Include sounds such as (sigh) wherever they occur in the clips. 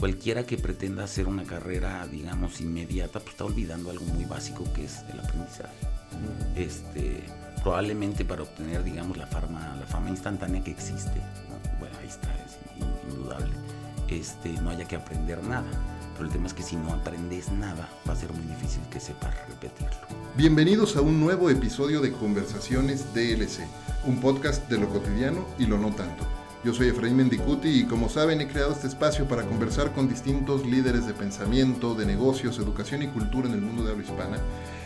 cualquiera que pretenda hacer una carrera, digamos, inmediata, pues está olvidando algo muy básico que es el aprendizaje. Este, probablemente para obtener, digamos, la fama, la fama instantánea que existe, bueno, ahí está, es indudable, este, no haya que aprender nada. Pero el tema es que si no aprendes nada, va a ser muy difícil que sepas repetirlo. Bienvenidos a un nuevo episodio de Conversaciones DLC, un podcast de lo cotidiano y lo no tanto. Yo soy Efraín Mendicuti y como saben he creado este espacio para conversar con distintos líderes de pensamiento, de negocios, educación y cultura en el mundo de habla hispana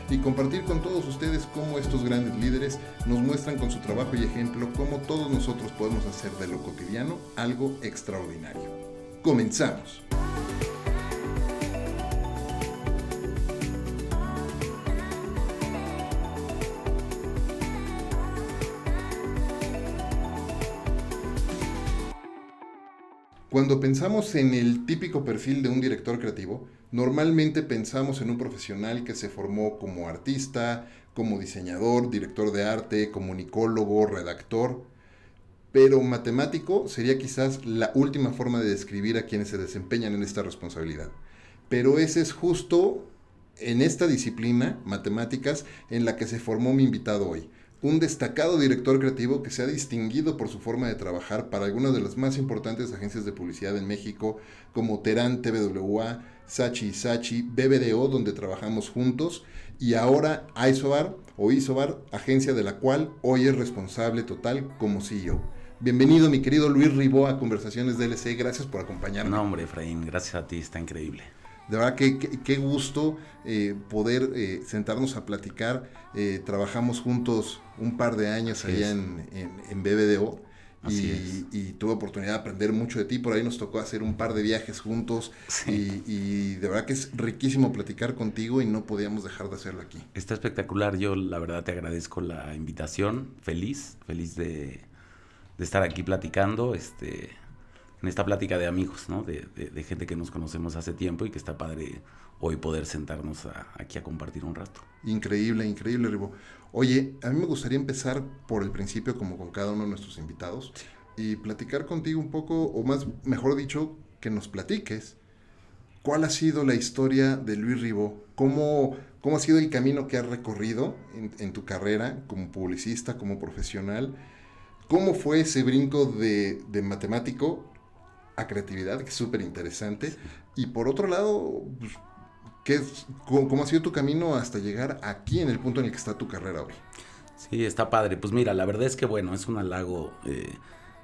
y compartir con todos ustedes cómo estos grandes líderes nos muestran con su trabajo y ejemplo cómo todos nosotros podemos hacer de lo cotidiano algo extraordinario. Comenzamos. Cuando pensamos en el típico perfil de un director creativo, normalmente pensamos en un profesional que se formó como artista, como diseñador, director de arte, comunicólogo, redactor, pero matemático sería quizás la última forma de describir a quienes se desempeñan en esta responsabilidad. Pero ese es justo en esta disciplina, matemáticas, en la que se formó mi invitado hoy un destacado director creativo que se ha distinguido por su forma de trabajar para algunas de las más importantes agencias de publicidad en México, como Terán TVWA, Sachi Sachi, BBDO, donde trabajamos juntos, y ahora Isobar o Isobar, agencia de la cual hoy es responsable total como CEO. Bienvenido, mi querido Luis Ribó, a Conversaciones DLC. Gracias por acompañarme. No, hombre, Efraín, gracias a ti, está increíble. De verdad, qué, qué, gusto eh, poder eh, sentarnos a platicar. Eh, trabajamos juntos un par de años allá en, en, BBDO y, tuve oportunidad de aprender mucho de ti. Por ahí nos tocó hacer un par de viajes juntos y, de verdad que es riquísimo platicar contigo y no podíamos dejar de hacerlo aquí. Está espectacular. Yo la verdad te agradezco la invitación. Feliz, feliz de, de estar aquí platicando. Este, en esta plática de amigos, ¿no? De, gente que nos conocemos hace tiempo y que está padre hoy poder sentarnos aquí a compartir un rato. Increíble, increíble, Ribo. Oye, a mí me gustaría empezar por el principio, como con cada uno de nuestros invitados, y platicar contigo un poco, o más, mejor dicho, que nos platiques cuál ha sido la historia de Luis Ribó, cómo, cómo ha sido el camino que has recorrido en, tu carrera como publicista, como profesional, cómo fue ese brinco de, de matemático a creatividad, que es súper interesante. Y por otro lado, pues, ¿qué cómo, ha sido tu camino hasta llegar aquí en el punto en el que está tu carrera hoy? Sí, está padre. Pues mira, la verdad es que bueno, es un halago eh,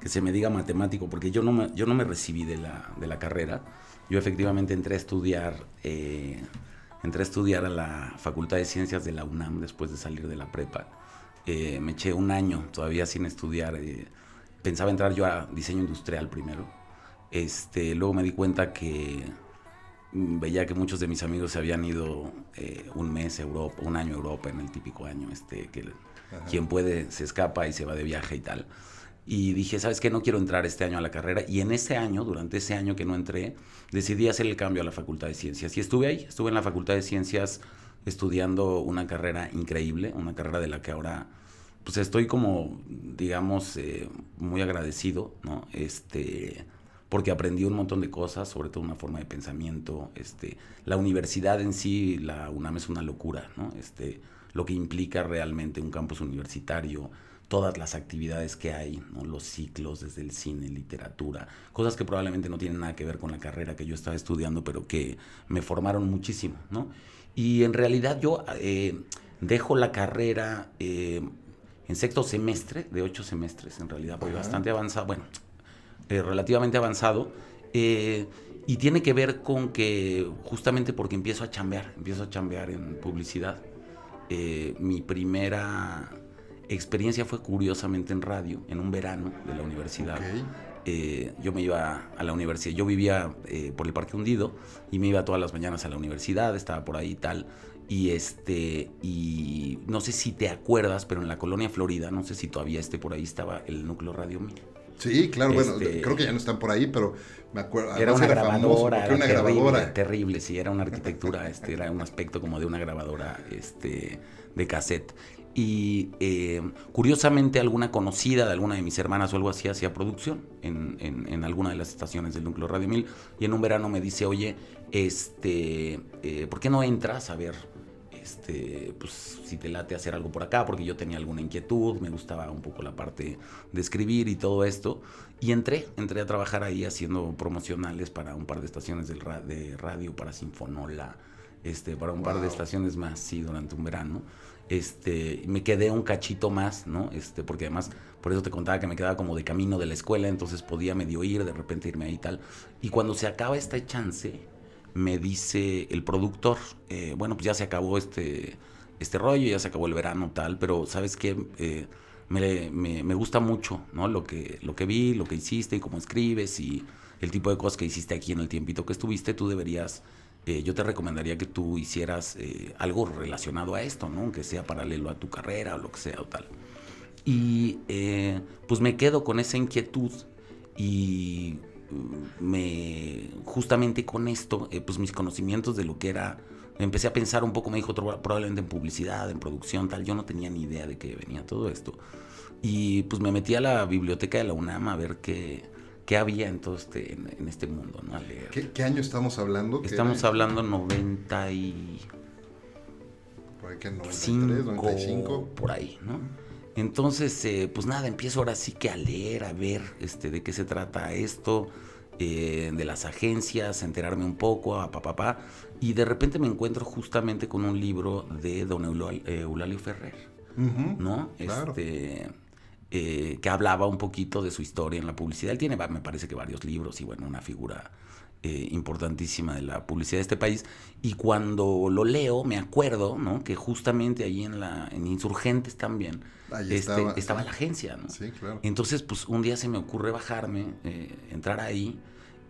que se me diga matemático, porque yo no me, yo no me recibí de la, de la carrera. Yo efectivamente entré a estudiar, eh, entré a estudiar a la Facultad de Ciencias de la UNAM después de salir de la prepa. Eh, me eché un año todavía sin estudiar. pensaba entrar yo a diseño industrial primero este, luego me di cuenta que mm, veía que muchos de mis amigos se habían ido eh, un mes a Europa, un año a Europa en el típico año, este, que quien puede se escapa y se va de viaje y tal. Y dije, ¿sabes qué? No quiero entrar este año a la carrera. Y en ese año, durante ese año que no entré, decidí hacer el cambio a la Facultad de Ciencias. Y estuve ahí, estuve en la Facultad de Ciencias estudiando una carrera increíble, una carrera de la que ahora pues estoy como, digamos, eh, muy agradecido, ¿no? Este, porque aprendí un montón de cosas, sobre todo una forma de pensamiento. Este, la universidad en sí, la UNAM es una locura, ¿no? Este, lo que implica realmente un campus universitario, todas las actividades que hay, ¿no? los ciclos desde el cine, literatura, cosas que probablemente no tienen nada que ver con la carrera que yo estaba estudiando, pero que me formaron muchísimo, ¿no? Y en realidad yo eh, dejo la carrera eh, en sexto semestre, de ocho semestres, en realidad voy bastante avanzado, bueno, eh, relativamente avanzado. Eh, y tiene que ver con que justamente porque empiezo a chambear, empiezo a chambear en publicidad. Eh, mi primera experiencia fue curiosamente en radio, en un verano de la universidad. yo me iba a la universidad, yo vivía por el Parque Hundido y me iba todas las mañanas a la universidad, estaba por ahí y tal. Y este, y no sé si te acuerdas, pero en la colonia Florida, no sé si todavía esté por ahí, estaba el núcleo Radio 1000. Sí, claro, bueno, Este- creo que ya no están por ahí, pero me acuerdo. Era una grabadora, era una terrible, grabadora. terrible, sí, era una arquitectura, este, era un aspecto como de una grabadora este, de cassette. Y eh, curiosamente alguna conocida de alguna de mis hermanas o algo así hacía producción en, en- en alguna de las estaciones del núcleo Radio 1000 y en un verano me dice, oye, este, eh, ¿por qué no entras a ver este, pues si te late hacer algo por acá, porque yo tenía alguna inquietud, me gustaba un poco la parte de escribir y todo esto. Y entré, entré a trabajar ahí haciendo promocionales para un par de estaciones del ra- de radio, para Sinfonola, este, para un par de Wow. estaciones más, sí, durante un verano. Este, me quedé un cachito más, ¿no? Este, porque además, por eso te contaba que me quedaba como de camino de la escuela, entonces podía medio ir, de repente irme ahí y tal. Y cuando se acaba esta chance, me dice el productor, eh, bueno, pues ya se acabó este, este rollo, ya se acabó el verano tal, pero ¿sabes qué? Eh, me, me- gusta mucho, ¿no? Lo que, lo que vi, lo que hiciste y cómo escribes y el tipo de cosas que hiciste aquí en el tiempito que estuviste, tú deberías, eh, yo te recomendaría que tú hicieras algo relacionado a esto, ¿no? Que sea paralelo a tu carrera o lo que sea o tal. Y pues me quedo con esa inquietud y me justamente con esto, eh, pues mis conocimientos de lo que era, empecé a pensar un poco, me dijo otro, probablemente en publicidad, en producción, tal, yo no tenía ni idea de qué venía todo esto. Y pues me metí a la biblioteca de la UNAM a ver qué, qué había en todo este, en, en este mundo, ¿no? A leer. ¿Qué, qué año estamos hablando? ¿Qué Estamos hablando 90 y Por ahí que 93, cinco, 95. por ahí, ¿no? Entonces, eh, pues nada, empiezo ahora sí que a leer, a ver este, de qué se trata esto, eh, de las agencias, a enterarme un poco, a papá, y de repente me encuentro justamente con un libro de don Eulal- Eulalio Ferrer, ¿no? Claro. Este, eh, que hablaba un poquito de su historia en la publicidad. Él tiene, me parece que varios libros y bueno, una figura eh, importantísima de la publicidad de este país. Y cuando lo leo, me acuerdo, ¿no? Que justamente ahí en la en Insurgentes también este, estaba, estaba la agencia, ¿no? Sí, claro. Entonces, pues un día se me ocurre bajarme, eh, entrar ahí,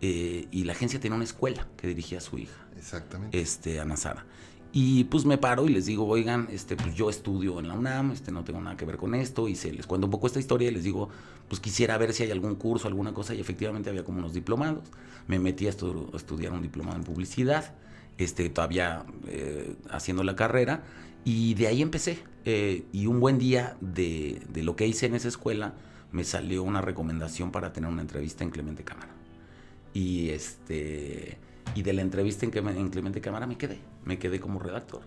eh, y la agencia tenía una escuela que dirigía a su hija Exactamente. este, Ana Sara. Y pues me paro y les digo, oigan, este, pues yo estudio en la UNAM, este, no tengo nada que ver con esto, y se les cuento un poco esta historia y les digo, pues quisiera ver si hay algún curso, alguna cosa, y efectivamente había como unos diplomados. Me metí a, estu- a estudiar un diplomado en publicidad, este, todavía eh, haciendo la carrera, y de ahí empecé. Eh, y un buen día de, de lo que hice en esa escuela, me salió una recomendación para tener una entrevista en Clemente Cámara. Y este y de la entrevista en, Clemente Cámara me quedé, me quedé como redactor.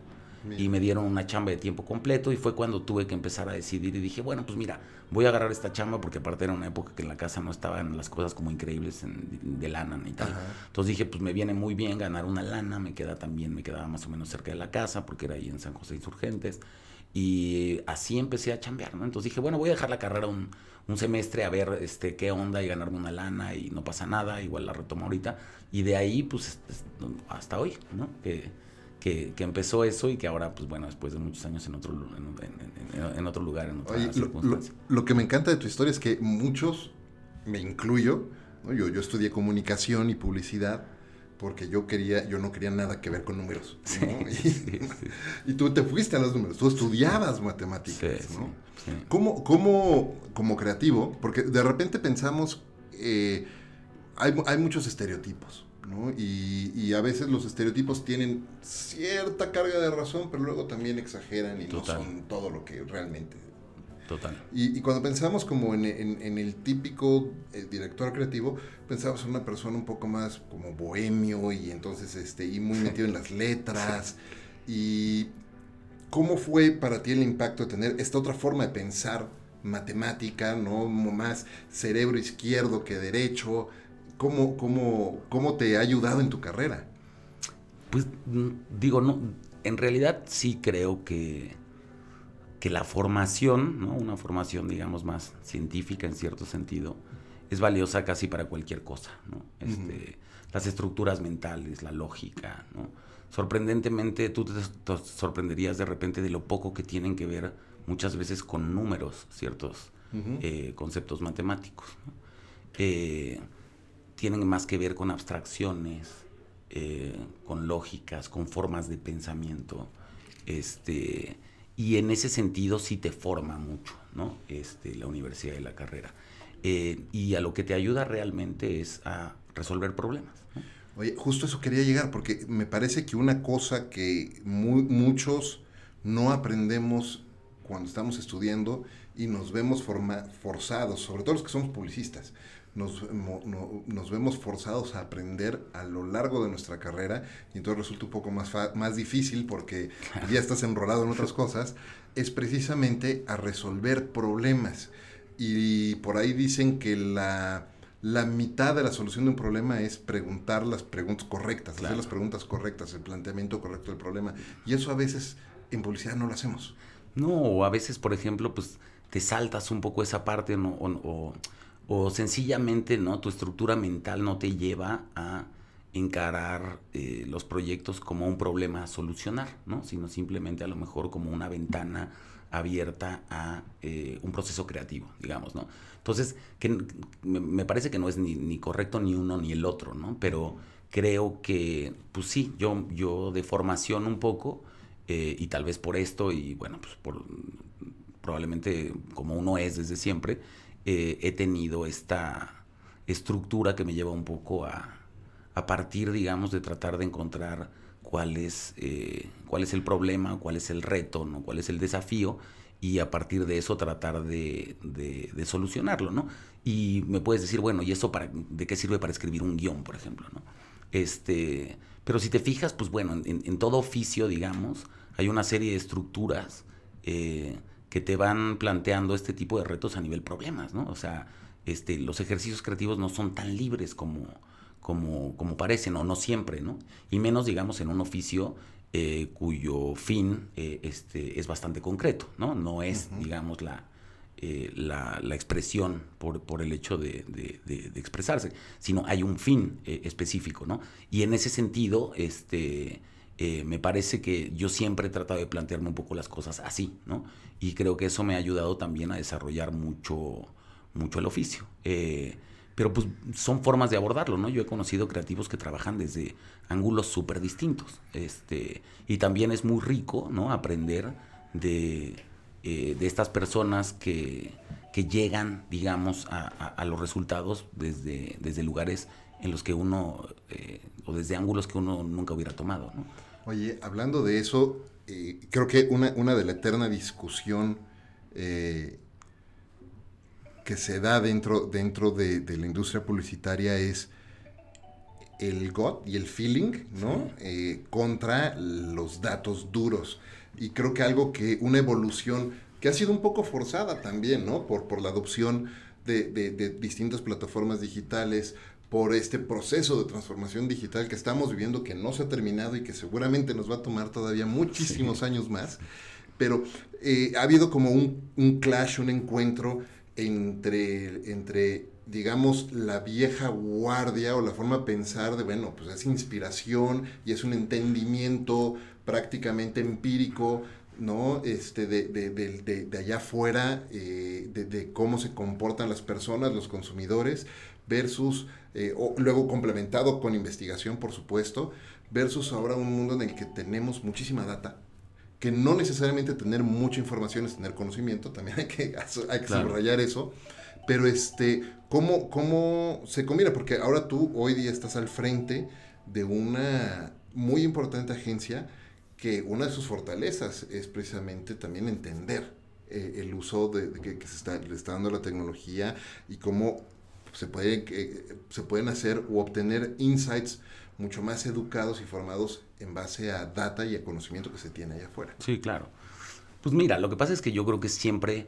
Y me dieron una chamba de tiempo completo y fue cuando tuve que empezar a decidir y dije, bueno, pues mira, voy a agarrar esta chamba porque aparte era una época que en la casa no estaban las cosas como increíbles en- de lana ni tal. Ajá. Entonces dije, pues me viene muy bien ganar una lana, me queda también, me quedaba más o menos cerca de la casa porque era ahí en San José Insurgentes. Y así empecé a chambear, ¿no? Entonces dije, bueno, voy a dejar la carrera un, un semestre a ver este, qué onda y ganarme una lana y no pasa nada, igual la retomo ahorita. Y de ahí, pues, es- es- hasta hoy, ¿no? Que, que, que empezó eso y que ahora, pues bueno, después de muchos años en otro, en, en- en- otro lugar, en otra Oye, lo, lo- circunstancia. lo que me encanta de tu historia es que muchos, me incluyo, ¿no? yo, yo estudié comunicación y publicidad porque yo quería, yo no quería nada que ver con números. ¿no? Sí, (laughs) y, sí, sí, y tú te fuiste a los números, tú estudiabas matemáticas, sí, ¿no? ¿Cómo, cómo, como creativo, porque de repente pensamos, eh, hay, hay muchos estereotipos, ¿no? Y, y a veces los estereotipos tienen cierta carga de razón, pero luego también exageran y Total. no son todo lo que realmente. Total. Y, y cuando pensamos como en, en- en el típico eh, director creativo, pensamos en una persona un poco más como bohemio y entonces este, y muy (laughs) metido en las letras. Y ¿Cómo fue para ti el impacto de tener esta otra forma de pensar matemática, ¿no? Más cerebro izquierdo que derecho? ¿Cómo, cómo, cómo te ha ayudado en tu carrera? Pues mm, digo, no, en realidad sí creo que, que la formación, ¿no? una formación digamos más científica en cierto sentido, es valiosa casi para cualquier cosa. ¿no? Este, Las estructuras mentales, la lógica. ¿no? Sorprendentemente tú te, te sorprenderías de repente de lo poco que tienen que ver muchas veces con números, ciertos eh, conceptos matemáticos. ¿no? Eh, tienen más que ver con abstracciones, eh, con lógicas, con formas de pensamiento. Este, y en ese sentido sí te forma mucho, ¿no? Este, la universidad y la carrera. y a lo que te ayuda realmente es a resolver problemas. Oye, justo eso quería llegar, porque me parece que una cosa que muchos no aprendemos cuando estamos estudiando y nos vemos forzados, sobre todo los que somos publicistas, nos, nos, vemos forzados a aprender a lo largo de nuestra carrera y entonces resulta un poco más, más difícil porque ya estás enrolado en otras (laughs) cosas, es precisamente a resolver problemas. Y por ahí dicen que la la mitad de la solución de un problema es preguntar las preguntas correctas, hacer las preguntas correctas, el planteamiento correcto del problema. Y eso a veces en publicidad no lo hacemos. No, o a veces, por ejemplo, pues te saltas un poco esa parte o, o, sencillamente no tu estructura mental no te lleva a encarar eh, los proyectos como un problema a solucionar, ¿no? sino simplemente a lo mejor como una ventana abierta a eh, un proceso creativo, digamos, ¿no? Entonces, que, me, parece que no es ni, correcto ni uno ni el otro, ¿no? Pero creo que, pues sí, yo, yo de formación un poco, eh, y tal vez por esto, y bueno, pues por, probablemente como uno es desde siempre, eh, he tenido esta estructura que me lleva un poco a, a partir, digamos, de tratar de encontrar cuál es, eh, cuál es el problema, cuál es el reto, ¿no? cuál es el desafío y a partir de eso tratar de, de, solucionarlo, ¿no? Y me puedes decir, bueno, ¿y eso para, de qué sirve para escribir un guion, por ejemplo, ¿no? Este, pero si te fijas, pues bueno, en, todo oficio, digamos, hay una serie de estructuras eh, que te van planteando este tipo de retos a nivel problemas, ¿no? O sea, este, los ejercicios creativos no son tan libres como, como, como parecen, o no siempre, ¿no? Y menos, digamos, en un oficio eh, cuyo fin eh, este, es bastante concreto, ¿no? No es, digamos, eh, la, la, expresión por, por el hecho de, de, expresarse, sino hay un fin específico, ¿no? Y en ese sentido, este, me parece que yo siempre he tratado de plantearme un poco las cosas así, ¿no? Y creo que eso me ha ayudado también a desarrollar mucho, mucho el oficio pero pues son formas de abordarlo, ¿no? Yo he conocido creativos que trabajan desde ángulos súper distintos, este, y también es muy rico, ¿no? Aprender de, eh, de estas personas que, que llegan, digamos, a, a, los resultados desde, desde lugares en los que uno, eh, o desde ángulos que uno nunca hubiera tomado, ¿no? Oye, hablando de eso, eh, creo que una, una de la eterna discusión que se da dentro, dentro de, la industria publicitaria es el gut y el feeling, ¿no? Eh, contra los datos duros. Y creo que algo que, una evolución que ha sido un poco forzada también, ¿no? Por, por la adopción de, de, distintas plataformas digitales, por este proceso de transformación digital que estamos viviendo, que no se ha terminado y que seguramente nos va a tomar todavía muchísimos años más. Pero eh, ha habido como un, un clash, un encuentro entre, entre, digamos, la vieja guardia o la forma de pensar de, bueno, pues es inspiración y es un entendimiento prácticamente empírico, ¿no? Este, de, de, de, de allá afuera, eh, de, cómo se comportan las personas, los consumidores, versus, eh, o, luego complementado con investigación, por supuesto, versus ahora un mundo en el que tenemos muchísima data, que no necesariamente tener mucha información es tener conocimiento, también (laughs) hay que, hay que subrayar eso, pero este, ¿cómo, ¿cómo se combina? Porque ahora tú hoy día estás al frente de una muy importante agencia que una de sus fortalezas es precisamente también entender eh, el uso de, que, se está, le está dando la tecnología y cómo se, puede, eh, se pueden hacer o obtener insights mucho más educados y formados en base a data y a conocimiento que se tiene allá afuera. Sí, claro. Pues mira, lo que pasa es que yo creo que siempre,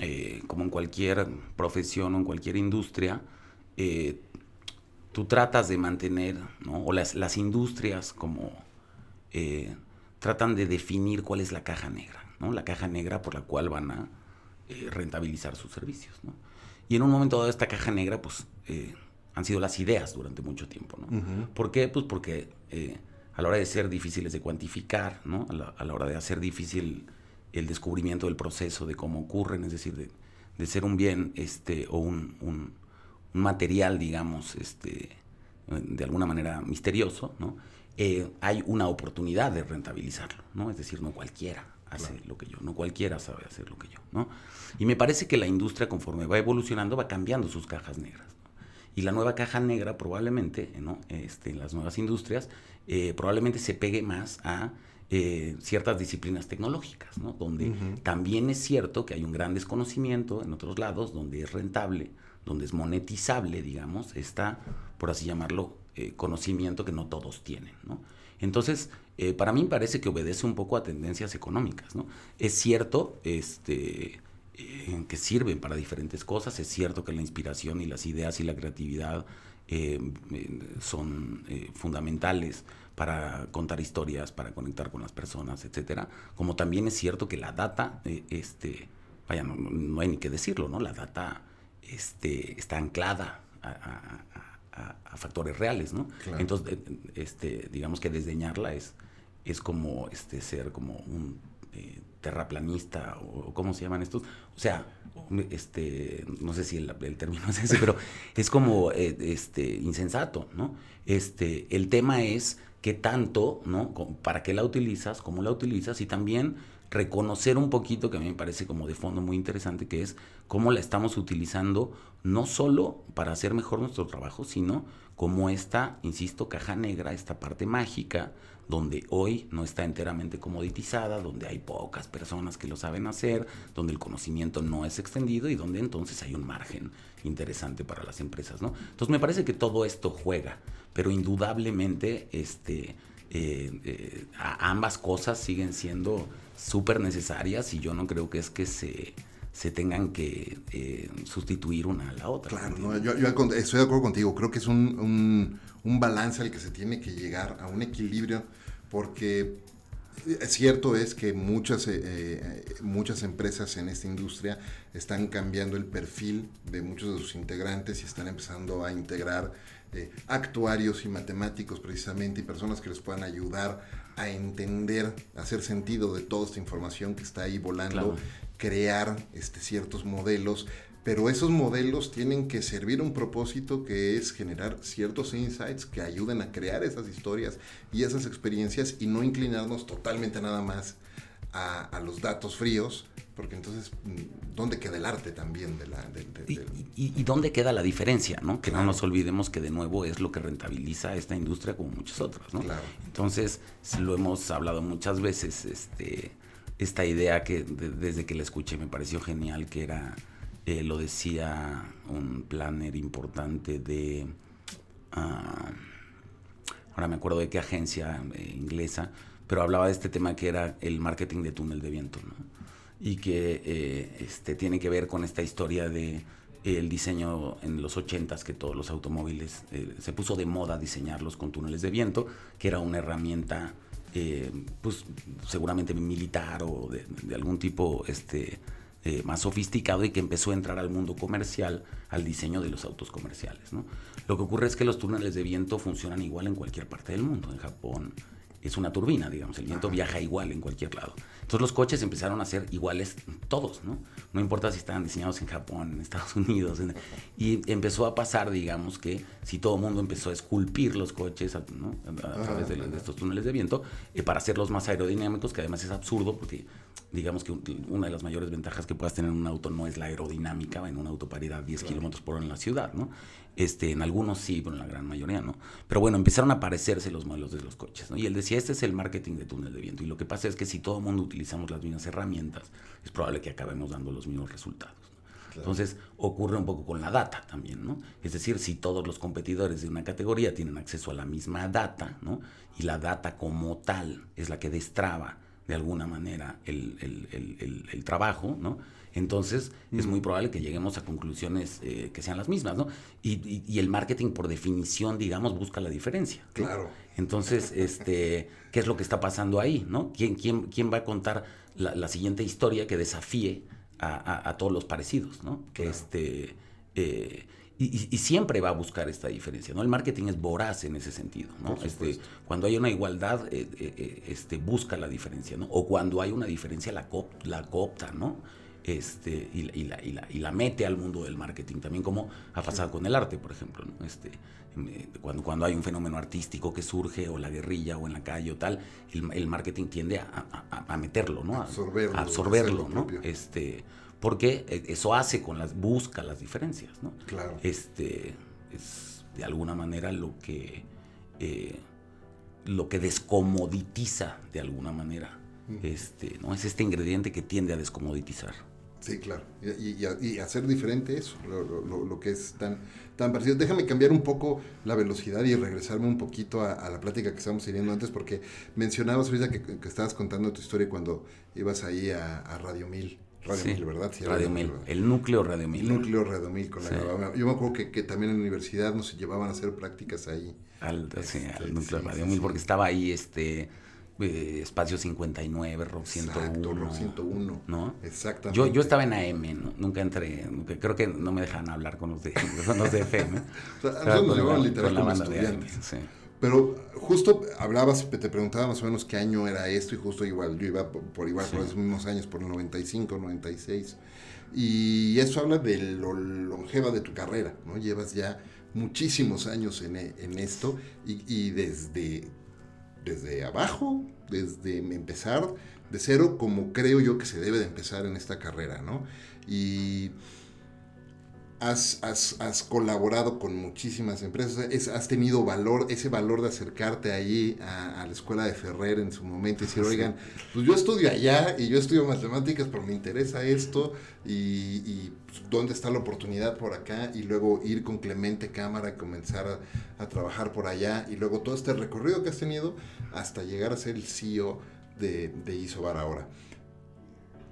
eh, como en cualquier profesión o en cualquier industria, eh, tú tratas de mantener, ¿no? o las, las industrias como eh, tratan de definir cuál es la caja negra, ¿no? la caja negra por la cual van a rentabilizar sus servicios. ¿no? Y en un momento dado esta caja negra, pues han sido las ideas durante mucho tiempo. ¿no? ¿Por qué? Pues porque eh, a la hora de ser difíciles de cuantificar, ¿no? a, la, hora de hacer difícil el descubrimiento del proceso, de cómo ocurren, es decir, de, de ser un bien este, o un, un, material, digamos, este, de alguna manera misterioso, ¿no? Eh, hay una oportunidad de rentabilizarlo, ¿no? es decir, no cualquiera hace lo que yo, no cualquiera sabe hacer lo que yo, ¿no? Y me parece que la industria conforme va evolucionando va cambiando sus cajas negras. Y la nueva caja negra probablemente, ¿no? este, en las nuevas industrias, eh, probablemente se pegue más a eh, ciertas disciplinas tecnológicas, ¿no? donde también es cierto que hay un gran desconocimiento en otros lados, donde es rentable, donde es monetizable, digamos, está, por así llamarlo, eh, conocimiento que no todos tienen. ¿no? Entonces, para mí parece que obedece un poco a tendencias económicas. ¿no? Es cierto, este, eh, que sirven para diferentes cosas. Es cierto que la inspiración y las ideas y la creatividad eh, son eh, fundamentales para contar historias, para conectar con las personas, etcétera. Como también es cierto que la data, este, vaya, no, hay ni que decirlo, ¿no? La data este, está anclada a, factores reales, ¿no? Entonces, este, digamos que desdeñarla es, es como este, ser como un terraplanista o cómo se llaman estos. O sea, este, no sé si el, término (laughs) es ese, pero es como eh, este, insensato, ¿no? Este, el tema es qué tanto, ¿no? ¿Para qué la utilizas? ¿Cómo la utilizas? Y también reconocer un poquito, que a mí me parece como de fondo muy interesante, que es cómo la estamos utilizando no solo para hacer mejor nuestro trabajo, sino como esta, insisto, caja negra, esta parte mágica donde hoy no está enteramente comoditizada, donde hay pocas personas que lo saben hacer, donde el conocimiento no es extendido y donde entonces hay un margen interesante para las empresas, ¿no? Entonces me parece que todo esto juega, pero indudablemente este, eh, eh, ambas cosas siguen siendo súper necesarias y yo no creo que es que se se tengan que eh, sustituir una a la otra. Claro, yo, estoy de acuerdo contigo, creo que es un, un balance al que se tiene que llegar, a un equilibrio, porque cierto es que muchas, eh, eh, muchas empresas en esta industria están cambiando el perfil de muchos de sus integrantes y están empezando a integrar eh, actuarios y matemáticos precisamente y personas que les puedan ayudar a entender, a hacer sentido de toda esta información que está ahí volando, crear este, ciertos modelos pero esos modelos tienen que servir un propósito que es generar ciertos insights que ayuden a crear esas historias y esas experiencias y no inclinarnos totalmente nada más a, los datos fríos, porque entonces, mm, ¿dónde queda el arte también de la... y, dónde queda la diferencia? ¿no? Que no nos olvidemos que de nuevo es lo que rentabiliza esta industria como muchas otras. ¿no? Entonces, lo hemos hablado muchas veces, este, esta idea que desde que la escuché me pareció genial, que era eh, lo decía un planner importante de... Ah, ahora me acuerdo de qué agencia eh, inglesa, pero hablaba de este tema que era el marketing de túnel de viento, y que eh, este, tiene que ver con esta historia de el diseño en los 80 que todos los automóviles se puso de moda diseñarlos con túneles de viento, que era una herramienta pues seguramente militar o de, de algún tipo este, eh, más sofisticado y que empezó a entrar al mundo comercial, al diseño de los autos comerciales. ¿no? Lo que ocurre es que los túneles de viento funcionan igual en cualquier parte del mundo. En Japón es una turbina, digamos, el viento viaja igual en cualquier lado. Entonces los coches empezaron a ser iguales todos, ¿no? No importa si estaban diseñados en Japón, en Estados (laughs) Unidos. y empezó a pasar, digamos, que si todo el mundo empezó a esculpir los coches ¿no? a, través de, estos túneles de viento eh, para hacerlos más aerodinámicos, que además es absurdo porque digamos que una de las mayores ventajas que puedas tener en un auto no es la aerodinámica, en un auto para ir a 10 kilómetros por hora en la ciudad, ¿no? Este, en algunos sí, pero en la gran mayoría no. Pero bueno, empezaron a aparecerse los modelos de los coches, ¿no? Y él decía, este es el marketing de túnel de viento. Y lo que pasa es que si todo el mundo utilizamos las mismas herramientas, es probable que acabemos dando los mismos resultados. Entonces ocurre un poco con la data también, ¿no? Es decir, si todos los competidores de una categoría tienen acceso a la misma data, ¿no? Y la data como tal es la que destraba de alguna manera el, el, trabajo, ¿no? Entonces es muy probable que lleguemos a conclusiones eh, que sean las mismas, ¿no? Y, y, el marketing por definición, digamos, busca la diferencia. Claro. Entonces, este, ¿qué es lo que está pasando ahí, no? ¿Quién, quién, quién va a contar la, siguiente historia que desafíe a, a, todos los parecidos, ¿no? Que este... Eh, y, siempre va a buscar esta diferencia, ¿no? El marketing es voraz en ese sentido, ¿no? Este, cuando hay una igualdad, eh, este, busca la diferencia, ¿no? O cuando hay una diferencia, la, la coopta, ¿no? Este, y, y, la, y, la, y, la, mete al mundo del marketing, también como ha pasado con el arte, por ejemplo. ¿no? Este, eh, cuando, cuando hay un fenómeno artístico que surge, o la guerrilla, o en la calle, o tal, el, el marketing tiende a, a, a, meterlo, ¿no? absorberlo. A absorberlo, ¿no? Este, porque eso hace con las, busca las diferencias, ¿no? Claro. Este, es de alguna manera lo que, eh, lo que descomoditiza de alguna manera. Este, ¿no? Es este ingrediente que tiende a descomoditizar. Sí, claro. Y, y, y hacer diferente eso, lo, lo, lo, que es tan, tan parecido. Déjame cambiar un poco la velocidad y regresarme un poquito a, a la plática que estábamos teniendo antes, porque mencionabas ahorita que, que, estabas contando tu historia cuando ibas ahí a, a Radio Mil. Radio sí, Mil, ¿verdad? Sí, Radio, Mil, el núcleo Radio Mil. El núcleo Radio Mil. Con sí. la, yo me acuerdo que, que, también en la universidad nos llevaban a hacer prácticas ahí. Al, sí, este, al núcleo Radio Mil, porque estaba ahí este eh, Espacio 59, Rock 101. Exacto, Rock 101. ¿No? Exactamente. Yo, yo estaba en AM, ¿no? nunca entré, nunca, creo que no me dejaban hablar con los de, (laughs) con los de FM. (laughs) o sea, a nos llevaban literal como estudiantes. AM, sí. Pero justo hablabas, te preguntaba más o menos qué año era esto y justo igual, yo iba por, por igual sí. por esos mismos años, por el 95, 96. Y eso habla de lo longeva de tu carrera, ¿no? Llevas ya muchísimos años en, en esto y, y desde desde abajo, desde empezar de cero, como creo yo que se debe de empezar en esta carrera, ¿no? Y has, has, has colaborado con muchísimas empresas, es, has tenido valor, ese valor de acercarte allí a, a, la escuela de Ferrer en su momento y decir, oigan, pues yo estudio allá y yo estudio matemáticas, pero me interesa esto y, y pues, dónde está la oportunidad por acá y luego ir con Clemente Cámara y comenzar a, a, trabajar por allá y luego todo este recorrido que has tenido hasta llegar a ser el CEO de, de Isobar ahora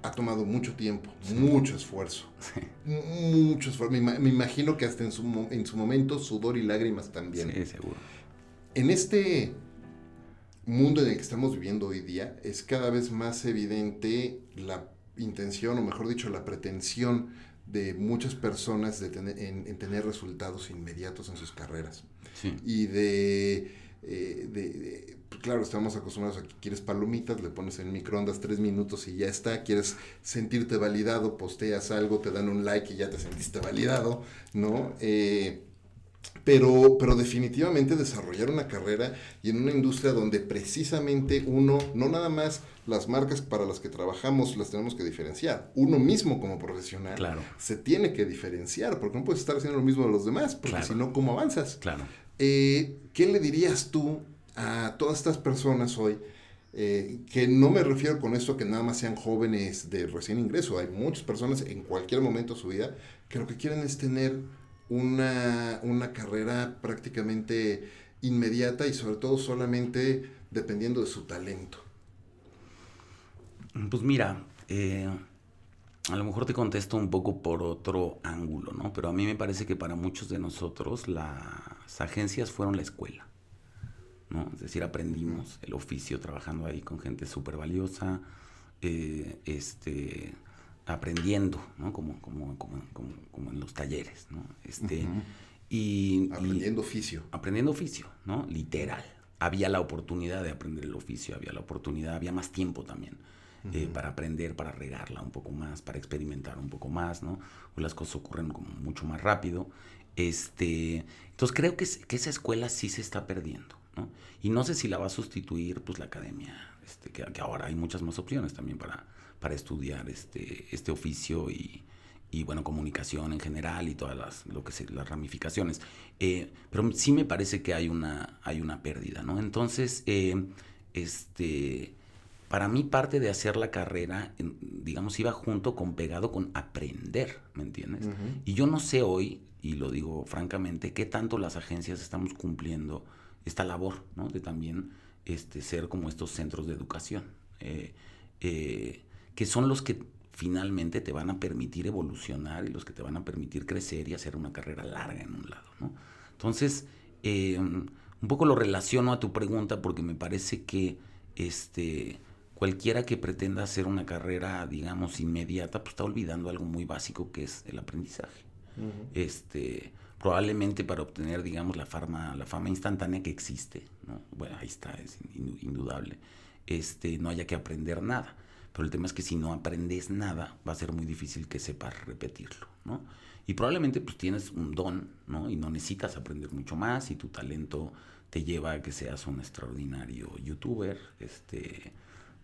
ha tomado mucho tiempo, sí. mucho esfuerzo. Sí. Mucho esfuerzo. Me, me, imagino que hasta en su, en su momento sudor y lágrimas también. Sí, seguro. En este mundo en el que estamos viviendo hoy día es cada vez más evidente la intención, o mejor dicho, la pretensión de muchas personas de tener, en, en, tener resultados inmediatos en sus carreras. Sí. Y de, eh, de, de claro, estamos acostumbrados a que quieres palomitas, le pones en microondas tres minutos y ya está. Quieres sentirte validado, posteas algo, te dan un like y ya te sentiste validado, ¿no? Eh, pero, pero definitivamente desarrollar una carrera y en una industria donde precisamente uno, no nada más las marcas para las que trabajamos las tenemos que diferenciar, uno mismo como profesional claro. se tiene que diferenciar, porque no puedes estar haciendo lo mismo de los demás, porque claro. si no, ¿cómo avanzas? Claro. Eh, ¿Qué le dirías tú a todas estas personas hoy, eh, que no me refiero con esto que nada más sean jóvenes de recién ingreso, hay muchas personas en cualquier momento de su vida que lo que quieren es tener una, una carrera prácticamente inmediata y sobre todo solamente dependiendo de su talento. Pues mira, eh, a lo mejor te contesto un poco por otro ángulo, ¿no? Pero a mí me parece que para muchos de nosotros las agencias fueron la escuela. ¿no? Es decir, aprendimos el oficio trabajando ahí con gente súper valiosa, eh, este, aprendiendo, ¿no? Como, como, como, como, en los talleres, ¿no? Este, uh -huh. y, aprendiendo y, oficio. Aprendiendo oficio, ¿no? Literal. Había la oportunidad de aprender el oficio, había la oportunidad, había más tiempo también. Uh -huh. eh, para aprender, para regarla un poco más, para experimentar un poco más, ¿no? Las cosas ocurren como mucho más rápido. Este, entonces creo que, que esa escuela sí se está perdiendo. ¿no? Y no sé si la va a sustituir pues la academia, este, que, que, ahora hay muchas más opciones también para, para estudiar este, este oficio y, y, bueno, comunicación en general y todas las, lo que se, las ramificaciones. Eh, pero sí me parece que hay una, hay una pérdida, ¿no? Entonces, eh, este, para mí parte de hacer la carrera, digamos, iba junto con pegado con aprender, ¿me entiendes? Uh -huh. Y yo no sé hoy, y lo digo francamente, qué tanto las agencias estamos cumpliendo esta labor, ¿no? De también este, ser como estos centros de educación, eh, eh, que son los que finalmente te van a permitir evolucionar y los que te van a permitir crecer y hacer una carrera larga en un lado. Entonces, eh, un poco lo relaciono a tu pregunta porque me parece que este, cualquiera que pretenda hacer una carrera, digamos, inmediata, pues está olvidando algo muy básico que es el aprendizaje. Este probablemente para obtener, digamos, la fama, la fama instantánea que existe, ¿no? Bueno, ahí está, es indudable. Este, no haya que aprender nada. pero el tema es que si no aprendes nada, va a ser muy difícil que sepas repetirlo, ¿no? Y probablemente pues tienes un don, ¿no? Y no necesitas aprender mucho más y tu talento te lleva a que seas un extraordinario youtuber, este,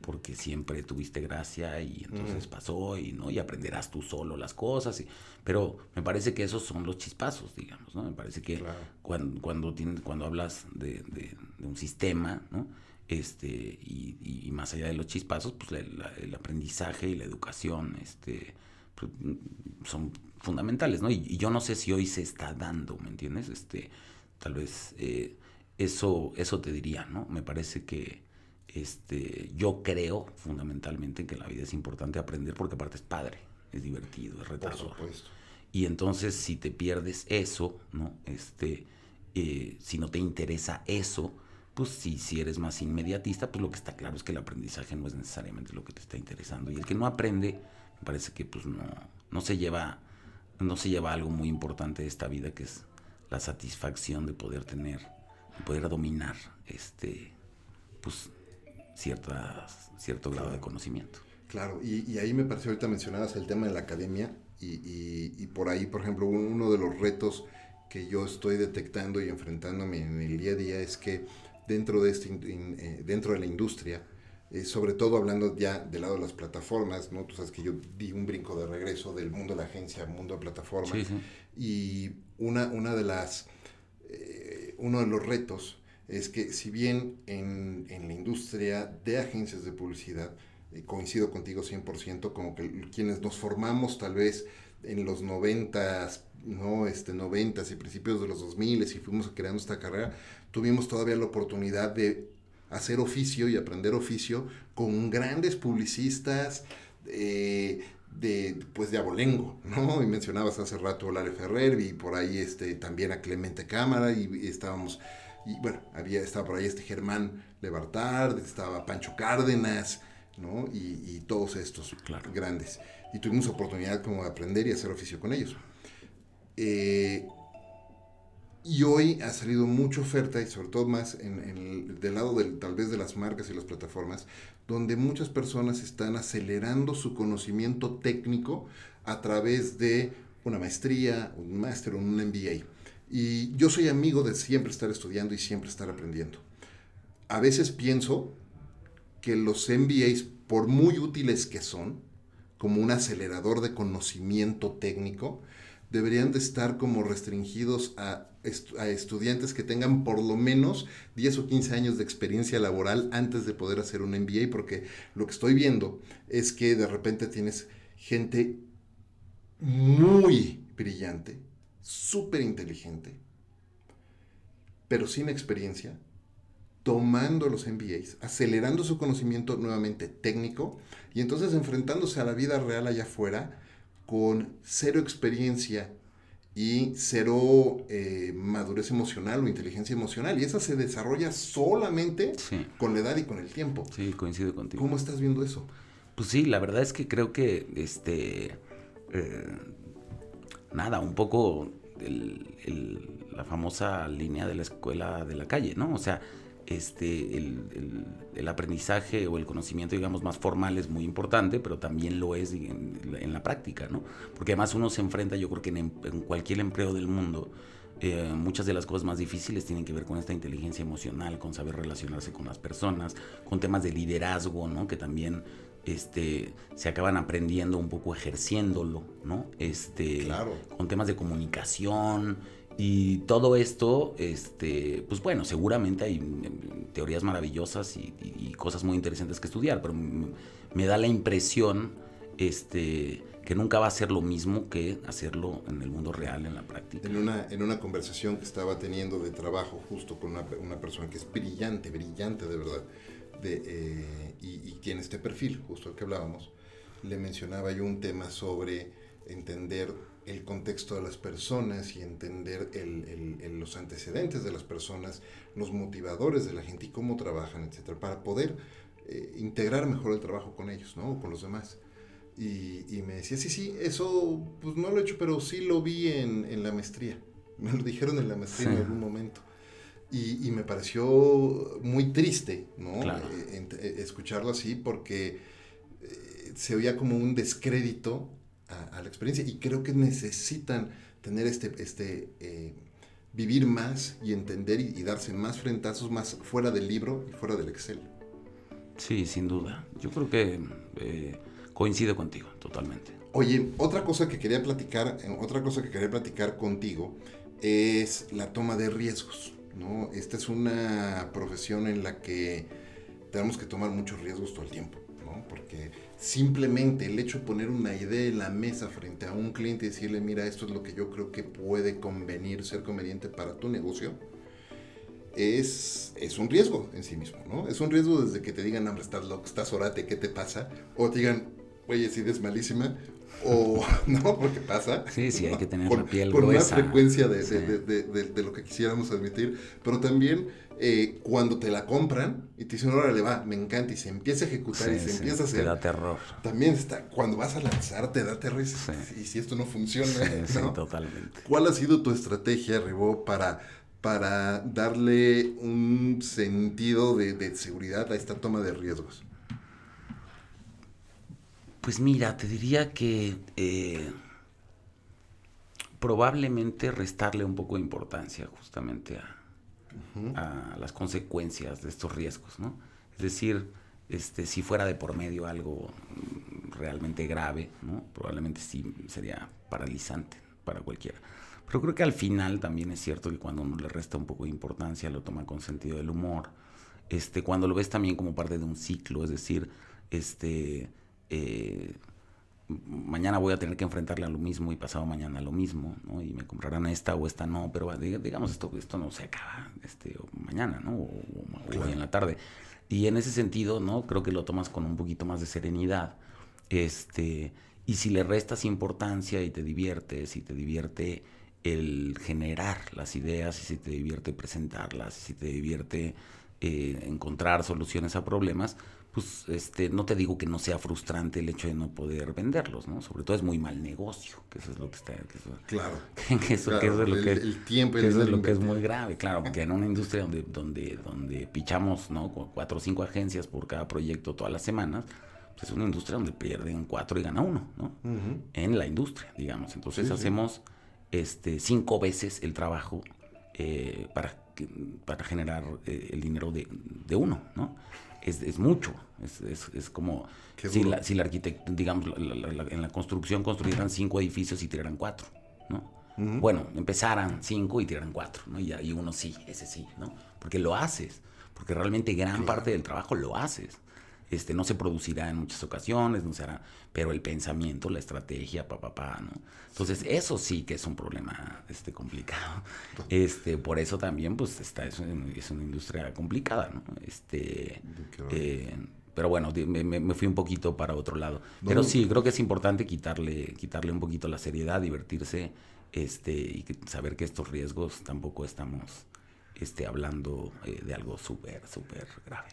porque siempre tuviste gracia y entonces pasó y no y aprenderás tú solo las cosas y, pero me parece que esos son los chispazos digamos no me parece que cuando cuando tienes, cuando hablas de, de, un sistema no este y, y, más allá de los chispazos pues el aprendizaje y la educación este pues, son fundamentales no y, yo no sé si hoy se está dando me entiendes este tal vez eh, eso eso te diría no me parece que este, yo creo fundamentalmente que en la vida es importante aprender porque aparte es padre, es divertido, es retador. Y entonces si te pierdes eso, ¿no? Este, eh, si no te interesa eso, pues si, si eres más inmediatista, pues lo que está claro es que el aprendizaje no es necesariamente lo que te está interesando. Y el que no aprende, me parece que pues no, no se lleva, no se lleva algo muy importante de esta vida que es la satisfacción de poder tener, de poder dominar este, pues cierto grado de conocimiento. Claro, y, ahí me pareció ahorita mencionabas el tema de la academia y, por ahí, por ejemplo, uno de los retos que yo estoy detectando y enfrentándome en el día a día es que dentro de, este, eh, dentro de la industria, eh, sobre todo hablando ya del lado de las plataformas, ¿no? Tú sabes que yo di un brinco de regreso del mundo de la agencia al mundo de plataformas. Y una, una de las, eh, uno de los retos es que si bien en, en la industria de agencias de publicidad, eh, coincido contigo 100%, como que quienes nos formamos tal vez en los 90 ¿no? Este, 90 y principios de los 2000 y fuimos creando esta carrera, tuvimos todavía la oportunidad de hacer oficio y aprender oficio con grandes publicistas eh, de, pues de abolengo, ¿no? Y mencionabas hace rato a Lale Ferrer y por ahí este, también a Clemente Cámara y estábamos y bueno, había, estaba por ahí este Germán Lebartard, estaba Pancho Cárdenas, ¿no? Y, todos estos grandes. Y tuvimos oportunidad como de aprender y hacer oficio con ellos. Eh, y hoy ha salido mucha oferta y sobre todo más en, el, del lado del, tal vez de las marcas y las plataformas, donde muchas personas están acelerando su conocimiento técnico a través de una maestría, un máster o un MBA. Y yo soy amigo de siempre estar estudiando y siempre estar aprendiendo. A veces pienso que los MBAs, por muy útiles que son, como un acelerador de conocimiento técnico, deberían de estar como restringidos a, a, estudiantes que tengan por lo menos 10 o 15 años de experiencia laboral antes de poder hacer un MBA, porque lo que estoy viendo es que de repente tienes gente muy brillante, súper inteligente, pero sin experiencia, tomando los MBAs, acelerando su conocimiento nuevamente técnico y entonces enfrentándose a la vida real allá afuera con cero experiencia y cero eh, madurez emocional o inteligencia emocional. Y esa se desarrolla solamente con la edad y con el tiempo. Sí, coincido contigo. ¿Cómo estás viendo eso? Pues sí, la verdad es que creo que este eh, nada, un poco la famosa línea de la escuela de la calle, ¿no? O sea, este, el, aprendizaje o el conocimiento, digamos, más formal es muy importante, pero también lo es en, la práctica, ¿no? Porque además uno se enfrenta, yo creo que en, cualquier empleo del mundo, eh, muchas de las cosas más difíciles tienen que ver con esta inteligencia emocional, con saber relacionarse con las personas, con temas de liderazgo, ¿no? Que también este, se acaban aprendiendo un poco ejerciéndolo, ¿no? Este, Con temas de comunicación y todo esto, este, pues bueno, seguramente hay mm, teorías maravillosas y, cosas muy interesantes que estudiar, pero me da la impresión, este, que nunca va a ser lo mismo que hacerlo en el mundo real, en la práctica. En una, en una conversación que estaba teniendo de trabajo justo con una, una persona que es brillante, brillante de verdad, de, eh, y, tiene este perfil, justo el que hablábamos, le mencionaba yo un tema sobre entender el contexto de las personas y entender el, los antecedentes de las personas, los motivadores de la gente y cómo trabajan, etcétera, para poder eh, integrar mejor el trabajo con ellos, ¿no? con los demás. Y, me decía, sí, sí, eso pues no lo he hecho, pero sí lo vi en, en la maestría. (laughs) Me lo dijeron en la maestría en algún momento. Y, me pareció muy triste, ¿no? Eh, eh, escucharlo así porque eh, se oía como un descrédito a, la experiencia y creo que necesitan tener este, este eh, vivir más y entender y, darse más frentazos más fuera del libro y fuera del Excel. Sí, sin duda. Yo creo que eh, coincido contigo totalmente. Oye, otra cosa que quería platicar, otra cosa que quería platicar contigo es la toma de riesgos. ¿No? Esta es una profesión en la que tenemos que tomar muchos riesgos todo el tiempo, ¿no? porque simplemente el hecho de poner una idea en la mesa frente a un cliente y decirle, mira, esto es lo que yo creo que puede convenir, ser conveniente para tu negocio, es, es un riesgo en sí mismo, ¿no? Es un riesgo desde que te digan, hombre, estás loco, estás orate, ¿qué te pasa? O te digan, oye, esa idea es malísima, o (laughs) no, porque pasa. Sí, sí, hay que tener la piel Por más frecuencia de, de, de, de, lo que quisiéramos admitir, pero también eh, cuando te la compran y te dicen, órale, va, me encanta, y se empieza a ejecutar y se empieza a hacer. Te da terror. También está, cuando vas a lanzar, te da terror y, si esto no funciona. Sí, totalmente. ¿Cuál ha sido tu estrategia, Rebo, para, para darle un sentido de seguridad a esta toma de riesgos? Pues mira, te diría que eh, probablemente restarle un poco de importancia justamente a, las consecuencias de estos riesgos, ¿no? Es decir, este, si fuera de por medio algo realmente grave, ¿no? Probablemente sí sería paralizante para cualquiera. Pero creo que al final también es cierto que cuando uno le resta un poco de importancia, lo toma con sentido del humor. Este, cuando lo ves también como parte de un ciclo, es decir, este, eh, mañana voy a tener que enfrentarle a lo mismo y pasado mañana a lo mismo, ¿no? Y me comprarán esta o esta no, pero digamos esto, esto no se acaba este, mañana, ¿no? O, hoy en la tarde. Y en ese sentido, ¿no? Creo que lo tomas con un poquito más de serenidad. Este, y si le restas importancia y te diviertes, y te divierte el generar las ideas, y si te divierte presentarlas, y si te divierte eh, encontrar soluciones a problemas, pues este, no te digo que no sea frustrante el hecho de no poder venderlos, ¿no? Sobre todo es muy mal negocio, que eso es lo que está... claro. Que eso, (laughs) es lo que, el, tiempo que eso es lo que es muy grave, claro, porque en una industria donde, donde, donde pichamos, ¿no? Cuatro o cinco agencias por cada proyecto todas las semanas, pues es una industria donde pierden cuatro y gana uno, ¿no? En la industria, digamos. Entonces hacemos este cinco veces el trabajo eh, para, para generar eh, el dinero de, de uno, ¿no? Es, es mucho. Es, es, es como si la, si la arquitectura, digamos, en la construcción construyeran cinco edificios y tiraran cuatro, ¿no? Bueno, empezaran cinco y tiraran cuatro, ¿no? Y, y, uno sí, ese sí, ¿no? Porque lo haces, porque realmente gran parte del trabajo lo haces. Este, no se producirá en muchas ocasiones, no se hará, pero el pensamiento, la estrategia, papá, pa, pa, ¿no? Entonces, eso sí que es un problema este, complicado. Este, por eso también, pues, está, es, una industria complicada, ¿no? Este, eh, pero bueno, me, me, fui un poquito para otro lado. Pero sí, creo que es importante quitarle, quitarle un poquito la seriedad, divertirse, este, y saber que estos riesgos tampoco estamos este, hablando eh, de algo súper, súper grave.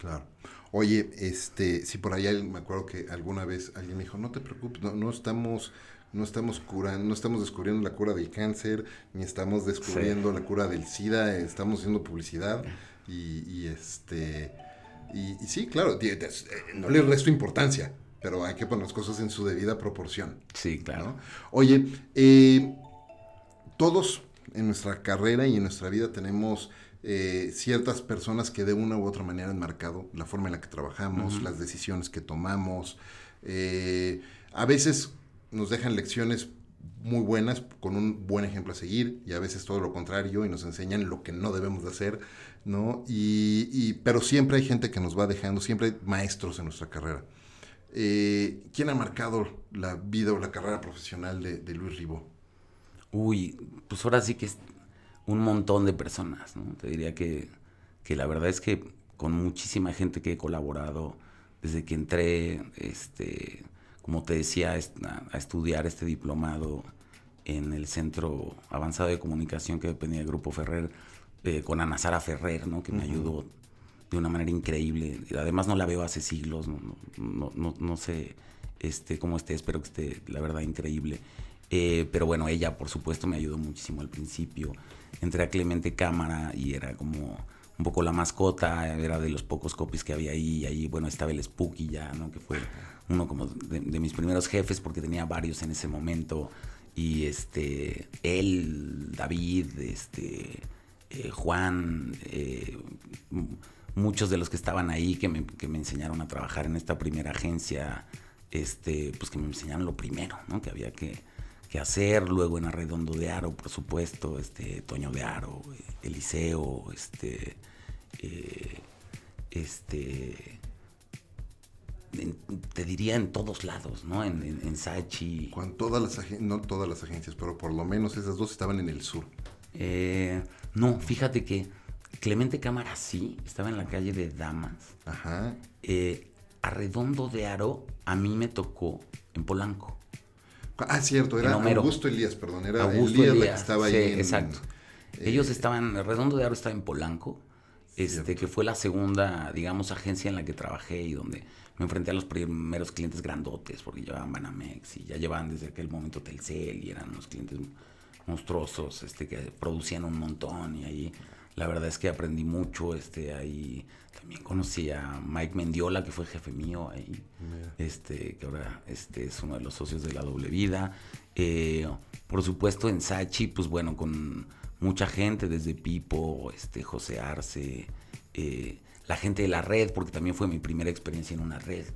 Claro. Oye, este, si por ahí me acuerdo que alguna vez alguien me dijo, no te preocupes, no, estamos, no estamos curando, no estamos descubriendo la cura del cáncer, ni estamos descubriendo la cura del SIDA, estamos haciendo publicidad y, este, y, sí, claro, no le resto importancia, pero hay que poner las cosas en su debida proporción. Sí, claro. Oye, eh, todos en nuestra carrera y en nuestra vida tenemos eh, ciertas personas que de una u otra manera han marcado la forma en la que trabajamos, las decisiones que tomamos. Eh, a veces nos dejan lecciones muy buenas con un buen ejemplo a seguir y a veces todo lo contrario y nos enseñan lo que no debemos de hacer, ¿no? Y, pero siempre hay gente que nos va dejando, siempre hay maestros en nuestra carrera. Eh, ¿Quién ha marcado la vida o la carrera profesional de, de Luis Ribó? Uy, pues ahora sí que un montón de personas, ¿no? Te diría que, que la verdad es que con muchísima gente que he colaborado desde que entré, este, como te decía, a, estudiar este diplomado en el Centro Avanzado de Comunicación que dependía del Grupo Ferrer, eh, con Ana Sara Ferrer, ¿no? que me ayudó de una manera increíble. Además no la veo hace siglos, no, no, no, no sé este, cómo esté, espero que esté, la verdad, increíble. Eh, pero bueno, ella por supuesto me ayudó muchísimo al principio. Entré a Clemente Cámara y era como un poco la mascota, era de los pocos copies que había ahí, y ahí, bueno, estaba el Spooky ya, ¿no? Que fue uno como de, mis primeros jefes, porque tenía varios en ese momento, y este, él, David, este, eh, Juan, eh, muchos de los que estaban ahí, que me, que me enseñaron a trabajar en esta primera agencia, este, pues que me enseñaron lo primero, ¿no? Que había que, que hacer, luego en Arredondo de Aro, por supuesto, este, Toño de Aro, Eliseo, este, eh, este, te diría en todos lados, ¿no? En, en, Sachi. Con todas las no todas las agencias, pero por lo menos esas dos estaban en el sur. Eh, no, fíjate que Clemente Cámara sí, estaba en la calle de Damas. Ajá. Eh, Arredondo de Aro a mí me tocó en Polanco. Ah, cierto, era Augusto Elías, perdón, era Augusto Elías, que estaba ahí. exacto. Eh, Ellos estaban, Redondo de Aro estaba en Polanco, este, que fue la segunda, digamos, agencia en la que trabajé y donde me enfrenté a los primeros clientes grandotes, porque llevaban Banamex y ya llevaban desde aquel momento Telcel y eran unos clientes monstruosos, este, que producían un montón y ahí la verdad es que aprendí mucho, este, ahí también conocí a Mike Mendiola, que fue jefe mío ahí, este, que ahora este, es uno de los socios de La Doble Vida. Eh, por supuesto en Sachi, pues bueno, con mucha gente, desde Pipo, este, José Arce, eh, la gente de la red, porque también fue mi primera experiencia en una red,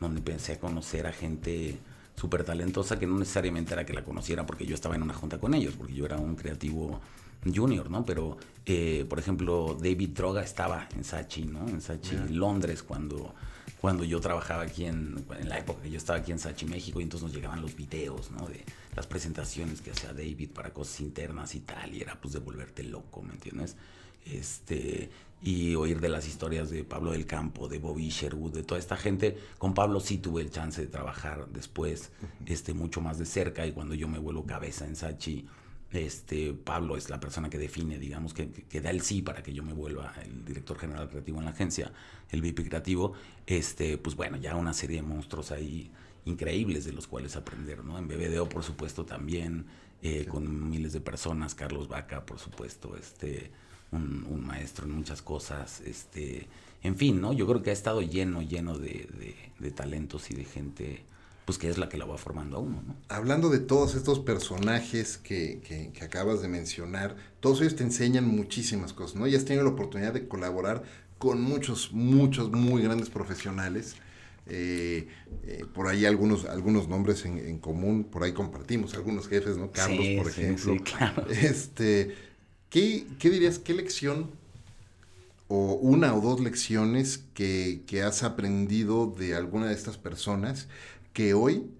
donde empecé a conocer a gente súper talentosa que no necesariamente era que la conociera porque yo estaba en una junta con ellos, porque yo era un creativo junior, ¿no? Pero, eh, por ejemplo, David Droga estaba en Sachi, ¿no? En Sachi, Londres, cuando, cuando yo trabajaba aquí en, en la época que yo estaba aquí en Sachi, México, y entonces nos llegaban los videos, ¿no? De las presentaciones que hacía David para cosas internas y tal, y era pues de volverte loco, ¿me entiendes? Este, y oír de las historias de Pablo del Campo, de Bobby Sherwood, de toda esta gente. Con Pablo sí tuve el chance de trabajar después, este, mucho más de cerca, y cuando yo me vuelo cabeza en Sachi, este, Pablo es la persona que define, digamos, que, que, da el sí para que yo me vuelva el director general creativo en la agencia, el VIP creativo, este, pues bueno, ya una serie de monstruos ahí increíbles de los cuales aprender, ¿no? En BBDO, por supuesto, también, eh, con miles de personas, Carlos Vaca, por supuesto, este, un, maestro en muchas cosas, este, en fin, ¿no? Yo creo que ha estado lleno, lleno de, de talentos y de gente pues que es la que la va formando a uno. ¿no? Hablando de todos estos personajes que, que, acabas de mencionar, todos ellos te enseñan muchísimas cosas, ¿no? Y has tenido la oportunidad de colaborar con muchos, muchos muy grandes profesionales. Eh, eh, por ahí algunos, algunos nombres en, común, por ahí compartimos algunos jefes, ¿no? Carlos, por ejemplo. Sí, claro. (laughs) Este, ¿qué, ¿Qué dirías, qué lección o una o dos lecciones que, que, has aprendido de alguna de estas personas que hoy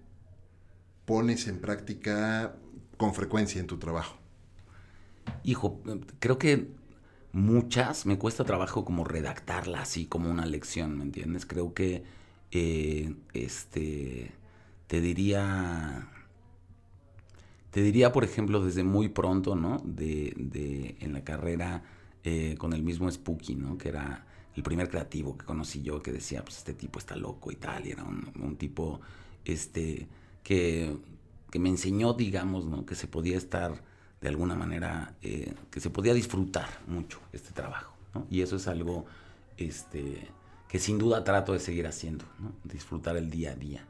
pones en práctica con frecuencia en tu trabajo? Hijo, creo que muchas me cuesta trabajo como redactarlas así como una lección, ¿me entiendes? Creo que eh, este te diría te diría por ejemplo desde muy pronto, ¿no? De, de en la carrera eh, con el mismo Spooky, ¿no? Que era el primer creativo que conocí yo que decía, pues este tipo está loco y tal, y era un tipo este, que, que, me enseñó, digamos, ¿no? que se podía estar de alguna manera, eh, que se podía disfrutar mucho este trabajo. ¿no? Y eso es algo este, que sin duda trato de seguir haciendo, ¿no? disfrutar el día a día.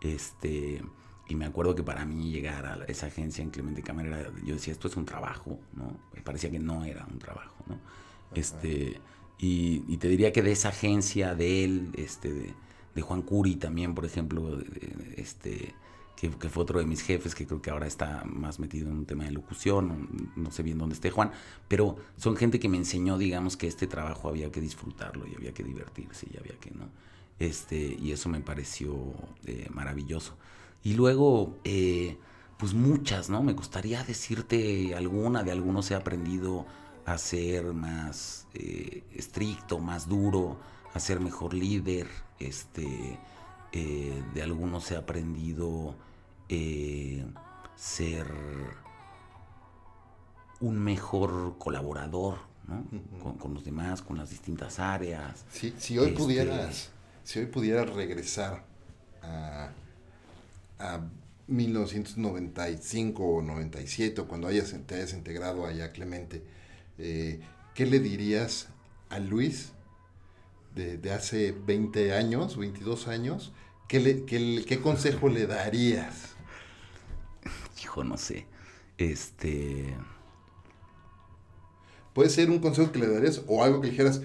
Este, y me acuerdo que para mí llegar a esa agencia en Clemente Cámara, yo decía, esto es un trabajo, ¿no? Me parecía que no era un trabajo, ¿no? Este, y, y, te diría que de esa agencia, de él, este, de, de Juan Curi también, por ejemplo, este, que, fue otro de mis jefes, que creo que ahora está más metido en un tema de locución, no, sé bien dónde esté Juan, pero son gente que me enseñó, digamos, que este trabajo había que disfrutarlo y había que divertirse y había que, ¿no? Este, y eso me pareció eh, maravilloso. Y luego, eh, pues muchas, ¿no? Me gustaría decirte alguna, de algunos he aprendido a ser más eh, estricto, más duro, a ser mejor líder, este, eh, de algunos he aprendido eh, ser un mejor colaborador con, los demás, con las distintas áreas. si hoy este, pudieras, si hoy pudieras regresar a, 1995 o 97 o cuando hayas, te hayas integrado allá Clemente, eh, ¿qué le dirías a Luis de, hace 20 años, 22 años, ¿qué, le, qué, consejo le darías? Hijo, no sé. Este. Puede ser un consejo que le darías o algo que dijeras,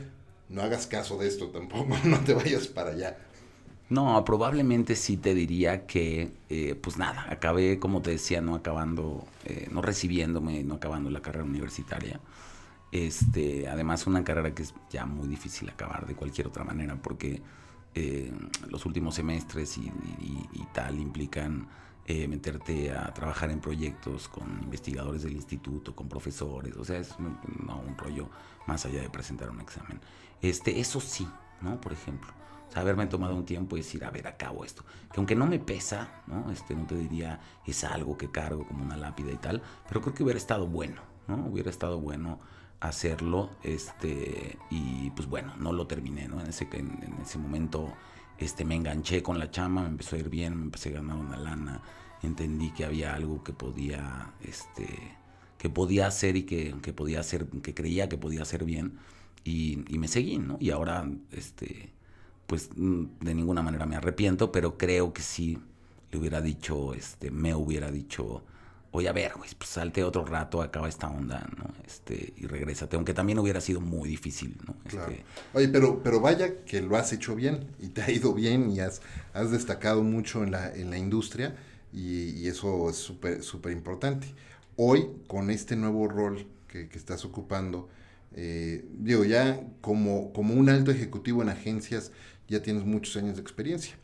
no hagas caso de esto tampoco, (laughs) no te vayas para allá. No, probablemente sí te diría que, eh, pues nada, acabé, como te decía, no acabando, eh, no recibiéndome, no acabando la carrera universitaria. Este, además, una carrera que es ya muy difícil acabar de cualquier otra manera, porque eh, los últimos semestres y, tal implican meterte a trabajar en proyectos con investigadores del instituto, con profesores, o sea, es un, un rollo más allá de presentar un examen. Este, eso sí, ¿no? Por ejemplo haberme tomado un tiempo y decir, a ver, acabo esto. Que aunque no me pesa, ¿no? Este, no te diría, es algo que cargo como una lápida y tal, pero creo que hubiera estado bueno, ¿no? Hubiera estado bueno hacerlo, este, y pues bueno, no lo terminé, ¿no? En ese, en, ese momento, este, me enganché con la chama, me empezó a ir bien, me empecé a ganar una lana, entendí que había algo que podía, este, que podía hacer y que, que podía hacer, que creía que podía hacer bien, y, y me seguí, ¿no? Y ahora, este, pues mm, de ninguna manera me arrepiento, pero creo que si le hubiera dicho, este, me hubiera dicho, oye, a ver, pues salte otro rato, acaba esta onda, ¿no? Este, y regrésate, aunque también hubiera sido muy difícil, ¿no? Este, oye, pero, pero vaya que lo has hecho bien y te ha ido bien y has, has destacado mucho en la, en la industria y, eso es súper súper importante. Hoy, con este nuevo rol que, que estás ocupando, eh, digo, ya como, como un alto ejecutivo en agencias, ya tienes muchos años de experiencia.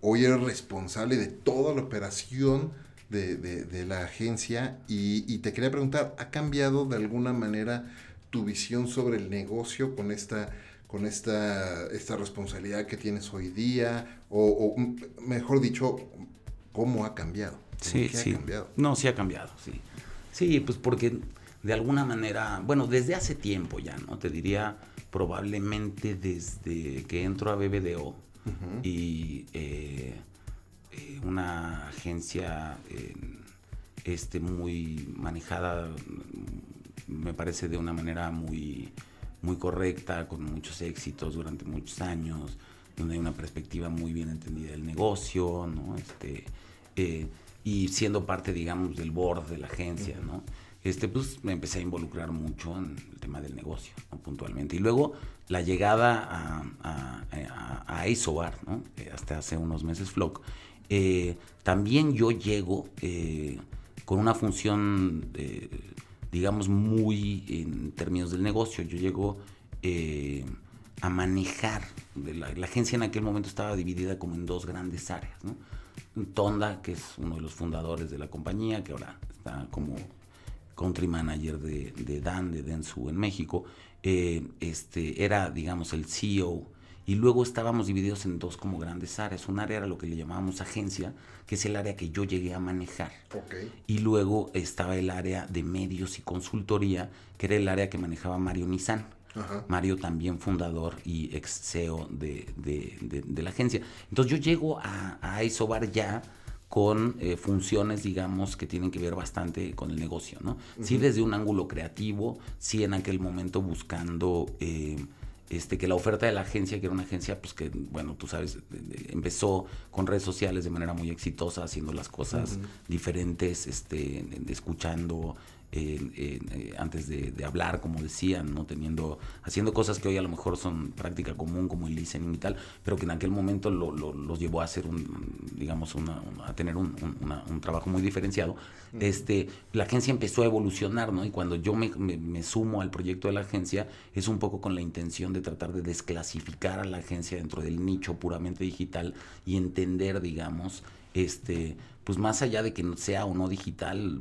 Hoy eres responsable de toda la operación de, la agencia y, te quería preguntar, ¿ha cambiado de alguna manera tu visión sobre el negocio con esta, con esta, esta responsabilidad que tienes hoy día? O, mejor dicho, ¿cómo ha cambiado? Sí, sí. No, sí ha cambiado, sí. Sí, pues porque de alguna manera, bueno, desde hace tiempo ya, ¿no? Te diría probablemente desde que entro a BBDO y eh, eh, una agencia este, muy manejada, me parece de una manera muy, muy correcta, con muchos éxitos durante muchos años, donde hay una perspectiva muy bien entendida del negocio, ¿no? Este, eh, y siendo parte, digamos, del board de la agencia, ¿no? este, pues me empecé a involucrar mucho en el tema del negocio, puntualmente. Y luego la llegada a, a, a, Isobar, ¿no? Eh, hasta hace unos meses Flock, eh, también yo llego eh, con una función, digamos, muy en términos del negocio. Yo llego a manejar, la, agencia en aquel momento estaba dividida como en dos grandes áreas. Tonda, que es uno de los fundadores de la compañía, que ahora está como country manager de, Dan, de Densu en México, eh, este, era, digamos, el CEO. Y luego estábamos divididos en dos como grandes áreas. Un área era lo que le llamábamos agencia, que es el área que yo llegué a manejar. Y luego estaba el área de medios y consultoría, que era el área que manejaba Mario Nizan. Mario también fundador y ex CEO de, de, la agencia. Entonces yo llego a, a Isobar ya con eh, funciones, digamos, que tienen que ver bastante con el negocio, ¿no? Sí desde un ángulo creativo, sí en aquel momento buscando... Eh, este, que la oferta de la agencia, que era una agencia, pues que, bueno, tú sabes, empezó con redes sociales de manera muy exitosa, haciendo las cosas diferentes, este, escuchando eh, antes de, hablar, como decían, ¿no? Teniendo, haciendo cosas que hoy a lo mejor son práctica común, como el listening y tal, pero que en aquel momento lo, los llevó a hacer un, digamos, a tener un, trabajo muy diferenciado. Este, la agencia empezó a evolucionar, ¿no? Y cuando yo me, me, sumo al proyecto de la agencia, es un poco con la intención de tratar de desclasificar a la agencia dentro del nicho puramente digital y entender, digamos, este, pues más allá de que sea o no digital,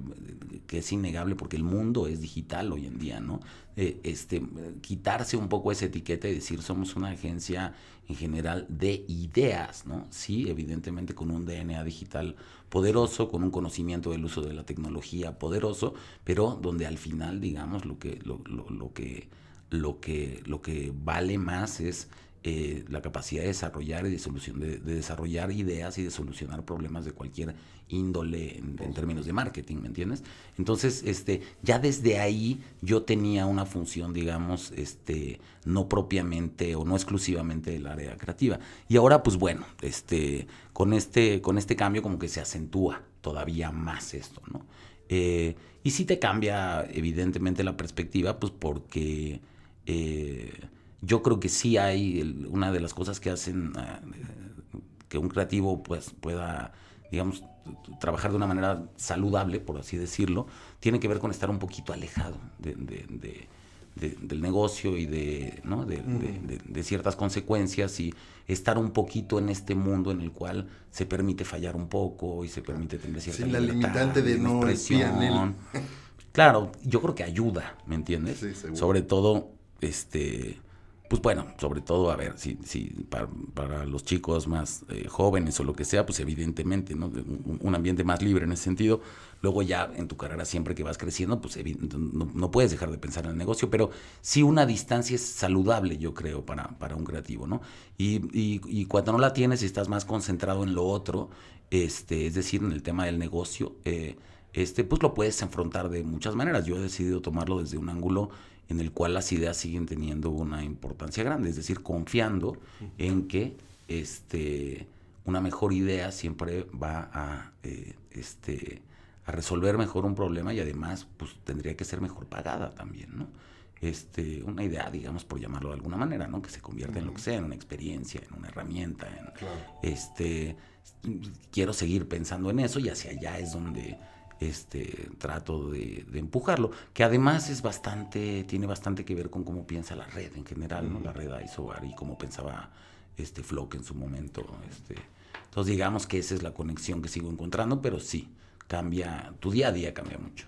que es innegable porque el mundo es digital hoy en día, ¿no? Eh, este, quitarse un poco esa etiqueta y decir somos una agencia en general de ideas, ¿no? Sí, evidentemente con un DNA digital poderoso, con un conocimiento del uso de la tecnología poderoso, pero donde al final, digamos, lo que, lo, lo, lo que, lo que, lo que vale más es eh, la capacidad de desarrollar y de, solución, de, desarrollar ideas y de solucionar problemas de cualquier índole en, términos de marketing, ¿me entiendes? Entonces, este, ya desde ahí yo tenía una función, digamos, este, no propiamente o no exclusivamente del área creativa. Y ahora, pues bueno, este, con este, con este cambio como que se acentúa todavía más esto, ¿no? Eh, y sí te cambia evidentemente la perspectiva, pues porque eh, yo creo que sí hay una de las cosas que hacen ah, que un creativo pues, pueda, digamos, trabajar de una manera saludable, por así decirlo, tiene que ver con estar un poquito alejado del negocio y de, ¿no? de, ciertas consecuencias y estar un poquito en este mundo en el cual se permite fallar un poco y se permite tener cierta sí, la limitante de no expresión. Claro, yo creo que ayuda, ¿me entiendes? Sí, Sobre todo, este pues bueno, sobre todo, a ver, si, si para, los chicos más eh, jóvenes o lo que sea, pues evidentemente, ¿no? Un, ambiente más libre en ese sentido. Luego ya en tu carrera, siempre que vas creciendo, pues no, no, puedes dejar de pensar en el negocio, pero sí una distancia es saludable, yo creo, para, para un creativo, ¿no? Y, y, cuando no la tienes y estás más concentrado en lo otro, este, es decir, en el tema del negocio, eh, este, pues lo puedes enfrentar de muchas maneras. Yo he decidido tomarlo desde un ángulo en el cual las ideas siguen teniendo una importancia grande, es decir, confiando en que este, una mejor idea siempre va a, eh, este, a resolver mejor un problema y además pues, tendría que ser mejor pagada también, ¿no? Este, una idea, digamos, por llamarlo de alguna manera, ¿no? Que se convierta en lo que sea, en una experiencia, en una herramienta, en, este, quiero seguir pensando en eso y hacia allá es donde este, trato de, empujarlo, que además es bastante, tiene bastante que ver con cómo piensa la red en general, ¿no? La red Isobar y cómo pensaba este Flock en su momento. Este. Entonces digamos que esa es la conexión que sigo encontrando, pero sí, cambia, tu día a día cambia mucho.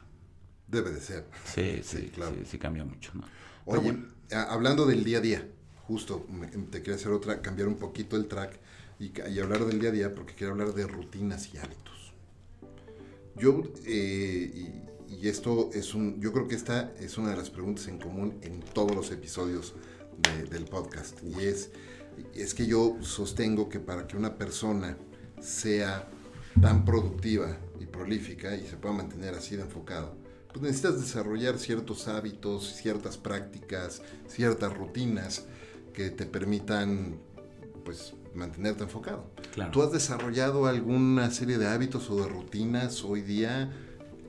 Debe de ser. Sí, (laughs) sí, claro. sí, cambia mucho. ¿no? Oye, hablando del día a día, justo te quería hacer otra, cambiar un poquito el track y, y hablar del día a día porque quiero hablar de rutinas y hábitos. Yo, eh, y, esto es un, yo creo que esta es una de las preguntas en común en todos los episodios del podcast. Y es, es que yo sostengo que para que una persona sea tan productiva y prolífica y se pueda mantener así de enfocado, pues necesitas desarrollar ciertos hábitos, ciertas prácticas, ciertas rutinas que te permitan, pues, mantenerte enfocado. ¿Tú has desarrollado alguna serie de hábitos o de rutinas hoy día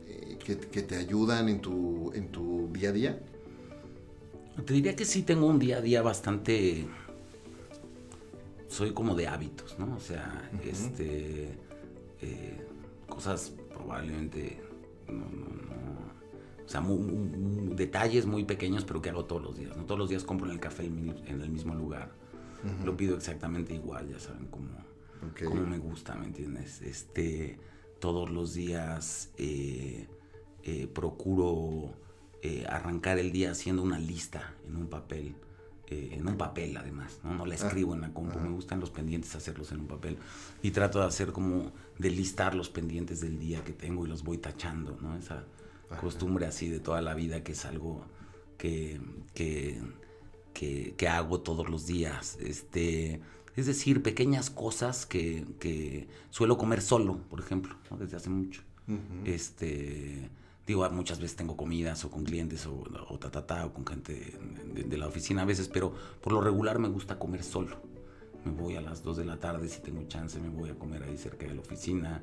eh, que, te ayudan en tu, en tu día a día? Te diría que sí tengo un día a día bastante... Soy como de hábitos, ¿no? O sea, este... Eh, cosas probablemente... o sea, detalles muy pequeños, pero que hago todos los días. ¿no? Todos los días compro en el café en el mismo lugar lo pido exactamente igual, ya saben cómo, me gusta, ¿me entiendes? Este, todos los días eh, eh, procuro eh, arrancar el día haciendo una lista en un papel. en un papel además, ¿no? No la ah, escribo en la compu, me gustan los pendientes hacerlos en un papel y trato de hacer como de listar los pendientes del día que tengo y los voy tachando, ¿no? Esa costumbre así de toda la vida que es algo que, que que, hago todos los días. Este, es decir, pequeñas cosas que, suelo comer solo, por ejemplo, desde hace mucho. Este digo, muchas veces tengo comidas o con clientes o, o ta, ta, ta, o con gente de, la oficina a veces, pero por lo regular me gusta comer solo. Me voy a las 2 de la tarde, si tengo chance, me voy a comer ahí cerca de la oficina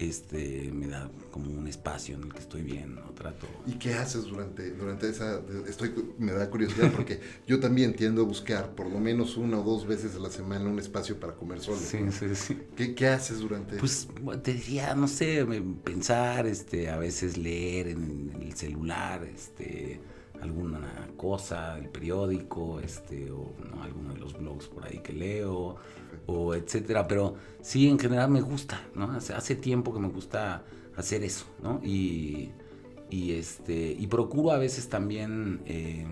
este, me da como un espacio en el que estoy bien, ¿no? Trato. ¿Y qué haces durante, durante esa, estoy, me da curiosidad porque yo también tiendo a buscar por lo menos una o dos veces a la semana un espacio para comer solo. Sí, sí, sí. ¿Qué, ¿Qué, haces durante Pues te diría, no sé, pensar, este, a veces leer en, el celular, este, alguna cosa, el periódico, este, o ¿no? alguno de los blogs por ahí que leo o etcétera, pero sí, en general me gusta, ¿no? Hace, hace tiempo que me gusta hacer eso, ¿no? Y, y este, y procuro a veces también, eh,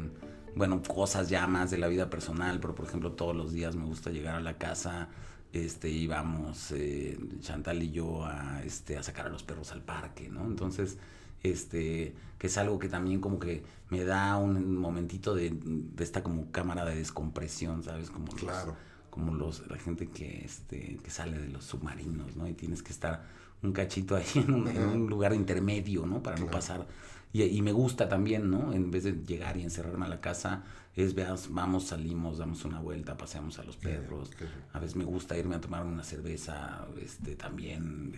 bueno, cosas ya más de la vida personal, pero por ejemplo todos los días me gusta llegar a la casa, este, íbamos eh, Chantal y yo a, este, a sacar a los perros al parque, ¿no? Entonces, este, que es algo que también como que me da un momentito de, de esta como cámara de descompresión, ¿sabes? Como claro. como los, la gente que, este, que sale de los submarinos, ¿no? Y tienes que estar un cachito ahí en un, lugar intermedio, ¿no? Para no pasar. Y, y, me gusta también, ¿no? En vez de llegar y encerrarme a la casa, es veas, vamos, salimos, damos una vuelta, paseamos a los perros. A veces me gusta irme a tomar una cerveza, este, también,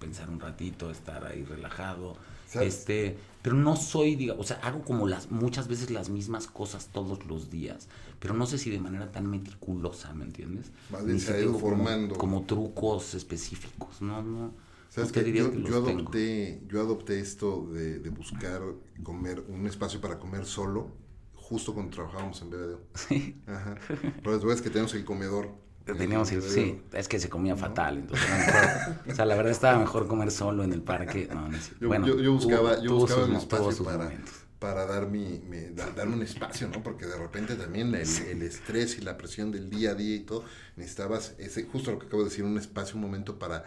pensar un ratito, estar ahí relajado. Este, pero no soy, diga, o sea, hago como las muchas veces las mismas cosas todos los días, pero no sé si de manera tan meticulosa, ¿me entiendes? Más bien se ha ido formando. Como, trucos específicos, no, no. ¿Sabes que yo, yo adopté, yo adopté esto de, de, buscar comer un espacio para comer solo, justo cuando trabajábamos en BBDO. (laughs) Sí. Ajá. Pero es que tenemos el comedor Teníamos ir, sí, es que se comía fatal, entonces o sea, la verdad estaba mejor comer solo en el parque. No, no yo, bueno, yo, buscaba, yo buscaba espacio para, para dar mi, darme un espacio, ¿no? Porque de repente también el, el, estrés y la presión del día a día y todo, necesitabas ese, justo lo que acabo de decir, un espacio, un momento para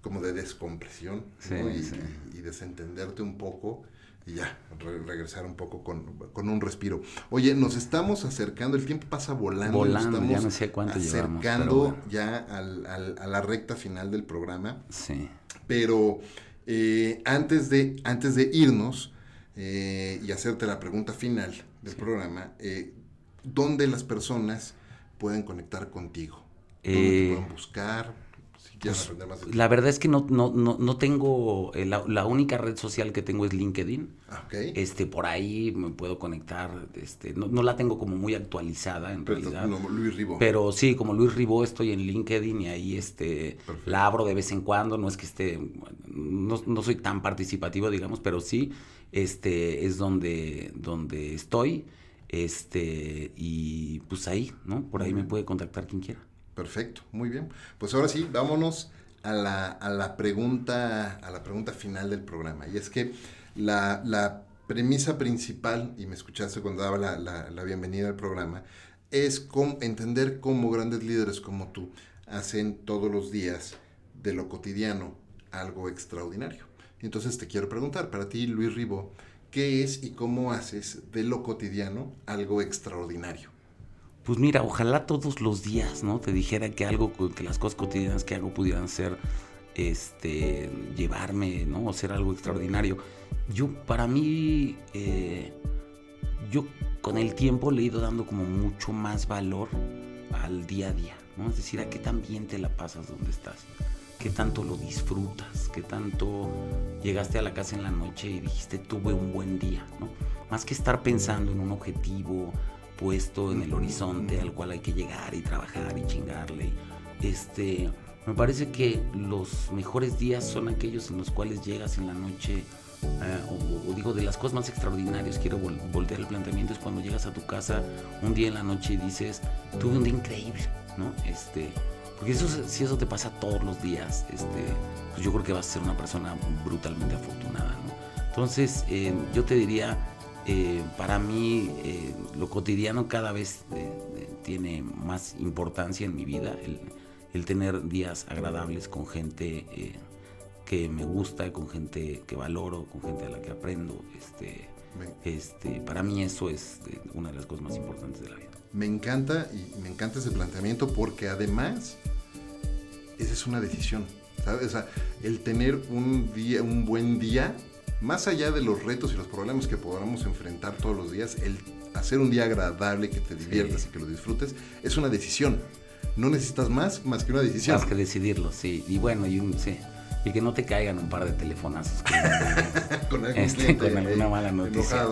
como de descompresión ¿no? y, y, desentenderte un poco y ya, regresar un poco con, un respiro. Oye, nos estamos acercando, el tiempo pasa volando. Volando, estamos ya no sé cuánto acercando ya al, al, a la recta final del programa. Sí. Pero eh, antes, de, antes de irnos eh, y hacerte la pregunta final del programa, eh, ¿dónde las personas pueden conectar contigo? ¿Dónde te pueden buscar? Pues, la verdad es que no, no, no, no tengo, eh, la, única red social que tengo es LinkedIn. Ah, este, por ahí me puedo conectar, este, no, no la tengo como muy actualizada en realidad. Luis Ribó. Pero sí, como Luis Ribó estoy en LinkedIn y ahí este, la abro de vez en cuando, no es que esté, no, no soy tan participativo, digamos, pero sí, este, es donde, donde estoy, este, y pues ahí, ¿no? Por ahí me puede contactar quien quiera. Perfecto, muy bien. Pues ahora sí, vámonos a la, a la, pregunta, a la pregunta final del programa. Y es que la, la premisa principal, y me escuchaste cuando daba la, la, bienvenida al programa, es entender cómo grandes líderes como tú hacen todos los días de lo cotidiano algo extraordinario. Entonces te quiero preguntar, para ti, Luis Ribó, ¿qué es y cómo haces de lo cotidiano algo extraordinario? Pues mira, ojalá todos los días, ¿no? Te dijera que algo, que las cosas cotidianas que hago pudieran ser, este, llevarme, ¿no? O ser algo extraordinario. Yo, para mí, eh, yo con el tiempo le he ido dando como mucho más valor al día a día, ¿no? Es decir, a qué tan bien te la pasas donde estás, qué tanto lo disfrutas, qué tanto llegaste a la casa en la noche y dijiste tuve un buen día, ¿no? Más que estar pensando en un objetivo, puesto en el horizonte al cual hay que llegar y trabajar y chingarle. Este, me parece que los mejores días son aquellos en los cuales llegas en la noche, eh, o, digo, de las cosas más extraordinarias, quiero voltear el planteamiento, es cuando llegas a tu casa un día en la noche y dices, tuve un día increíble, ¿no? Este, porque eso, si eso te pasa todos los días, este, pues yo creo que vas a ser una persona brutalmente afortunada, ¿no? Entonces, eh, yo te diría, eh, para mí eh, lo cotidiano cada vez eh, tiene más importancia en mi vida, el, tener días agradables con gente que me gusta, con gente que valoro, con gente a la que aprendo. Este, este, para mí eso es una de las cosas más importantes de la vida. Me encanta y me encanta ese planteamiento porque además esa es una decisión. ¿sabes? el tener un día, un buen día más allá de los retos y los problemas que podamos enfrentar todos los días, el hacer un día agradable, que te diviertas y que lo disfrutes, es una decisión. No necesitas más más que una decisión. Más que decidirlo, sí. Y bueno, y, un, sí. y que no te caigan un par de telefonazos (laughs) con, este, con alguna mala noticia.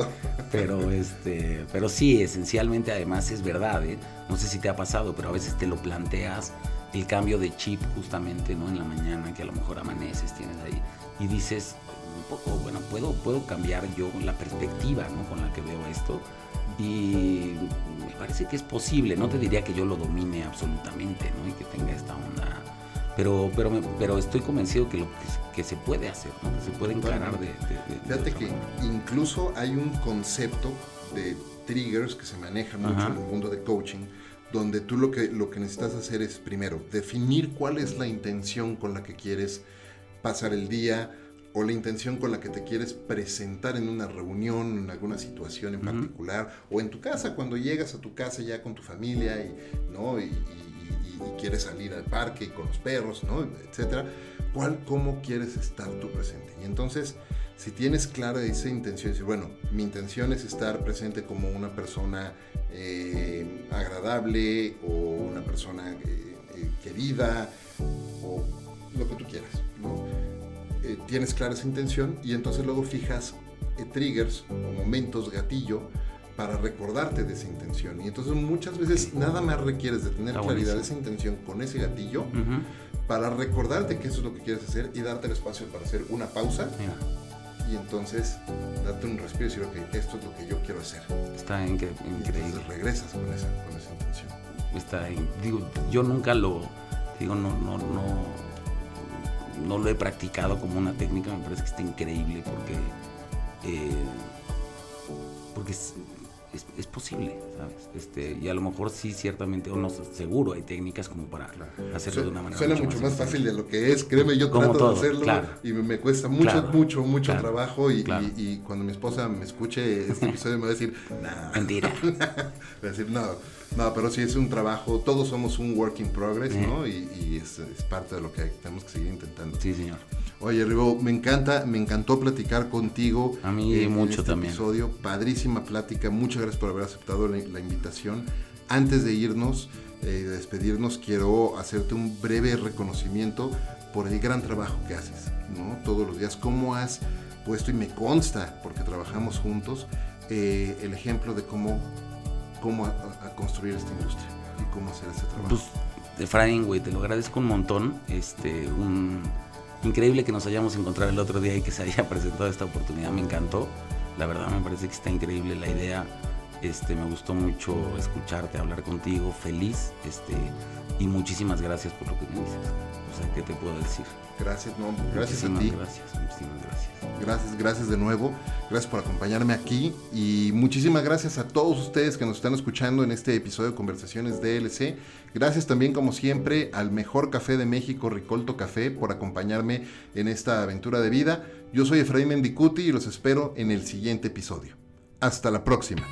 Pero, este, pero sí, esencialmente además es verdad. ¿eh? No sé si te ha pasado, pero a veces te lo planteas el cambio de chip justamente ¿no? en la mañana, que a lo mejor amaneces, tienes ahí, y dices, poco, bueno, puedo, puedo cambiar yo la perspectiva con la que veo esto. Y me parece que es posible, no te diría que yo lo domine absolutamente ¿no? y que tenga esta onda, pero, pero, pero estoy convencido que, lo, que, se puede hacer, que se puede encarar de, Fíjate que incluso hay un concepto de triggers que se maneja mucho en el mundo de coaching, donde tú lo que, lo que necesitas hacer es primero definir cuál es la intención con la que quieres pasar el día, o la intención con la que te quieres presentar en una reunión, en alguna situación en particular, o en tu casa, cuando llegas a tu casa ya con tu familia y, ¿no? y, quieres salir al parque con los perros, ¿no? etcétera. ¿Cuál, cómo quieres estar tú presente? Y entonces, si tienes clara esa intención, decir, bueno, mi intención es estar presente como una persona eh, agradable o una persona eh, eh, querida o lo que tú quieras, ¿no? Tienes clara esa intención y entonces luego fijas triggers o momentos gatillo para recordarte de esa intención. Y entonces muchas veces nada más requieres de tener claridad de esa intención con ese gatillo para recordarte que eso es lo que quieres hacer y darte el espacio para hacer una pausa y entonces darte un respiro y decir, ok, esto es lo que yo quiero hacer. Está increíble. Y regresas con esa, con esa intención. Está, digo, yo nunca lo, digo, no, no, no, no lo he practicado como una técnica, me parece que está increíble porque, eh, porque es, posible, ¿sabes? Este, y a lo mejor sí, ciertamente, o no seguro, hay técnicas como para hacerlo de una manera Suena mucho, más, fácil de lo que es, créeme, yo trato de hacerlo y me, cuesta mucho, mucho, mucho trabajo y, y, cuando mi esposa me escuche este (laughs) episodio me va a decir, nah. mentira. (laughs) va a decir, no, no, pero sí es un trabajo, todos somos un work in progress, ¿no? Y, es, es, parte de lo que tenemos que seguir intentando. Sí, señor. Oye, Rigo, me encanta, me encantó platicar contigo. A mí mucho este también. episodio. Padrísima plática. Muchas gracias por haber aceptado la, invitación. Antes de irnos, eh, de despedirnos, quiero hacerte un breve reconocimiento por el gran trabajo que haces, ¿no? Todos los días, cómo has puesto, y me consta, porque trabajamos juntos, eh, el ejemplo de cómo, cómo a, construir esta industria y cómo hacer ese trabajo. Pues, Efraín, güey, te lo agradezco un montón. Este, un increíble que nos hayamos encontrado el otro día y que se haya (laughs) presentado esta oportunidad. Me encantó. La verdad me parece que está increíble la idea. Este, me gustó mucho escucharte, hablar contigo, feliz, este, y muchísimas gracias por lo que me dices. O sea, ¿qué te puedo decir? Gracias, no, gracias a ti. Gracias, muchísimas gracias. Gracias, gracias de nuevo. Gracias por acompañarme aquí y muchísimas gracias a todos ustedes que nos están escuchando en este episodio de Conversaciones DLC. Gracias también, como siempre, al mejor café de México, Ricolto Café, por acompañarme en esta aventura de vida. Yo soy Efraín Mendicuti y los espero en el siguiente episodio. Hasta la próxima.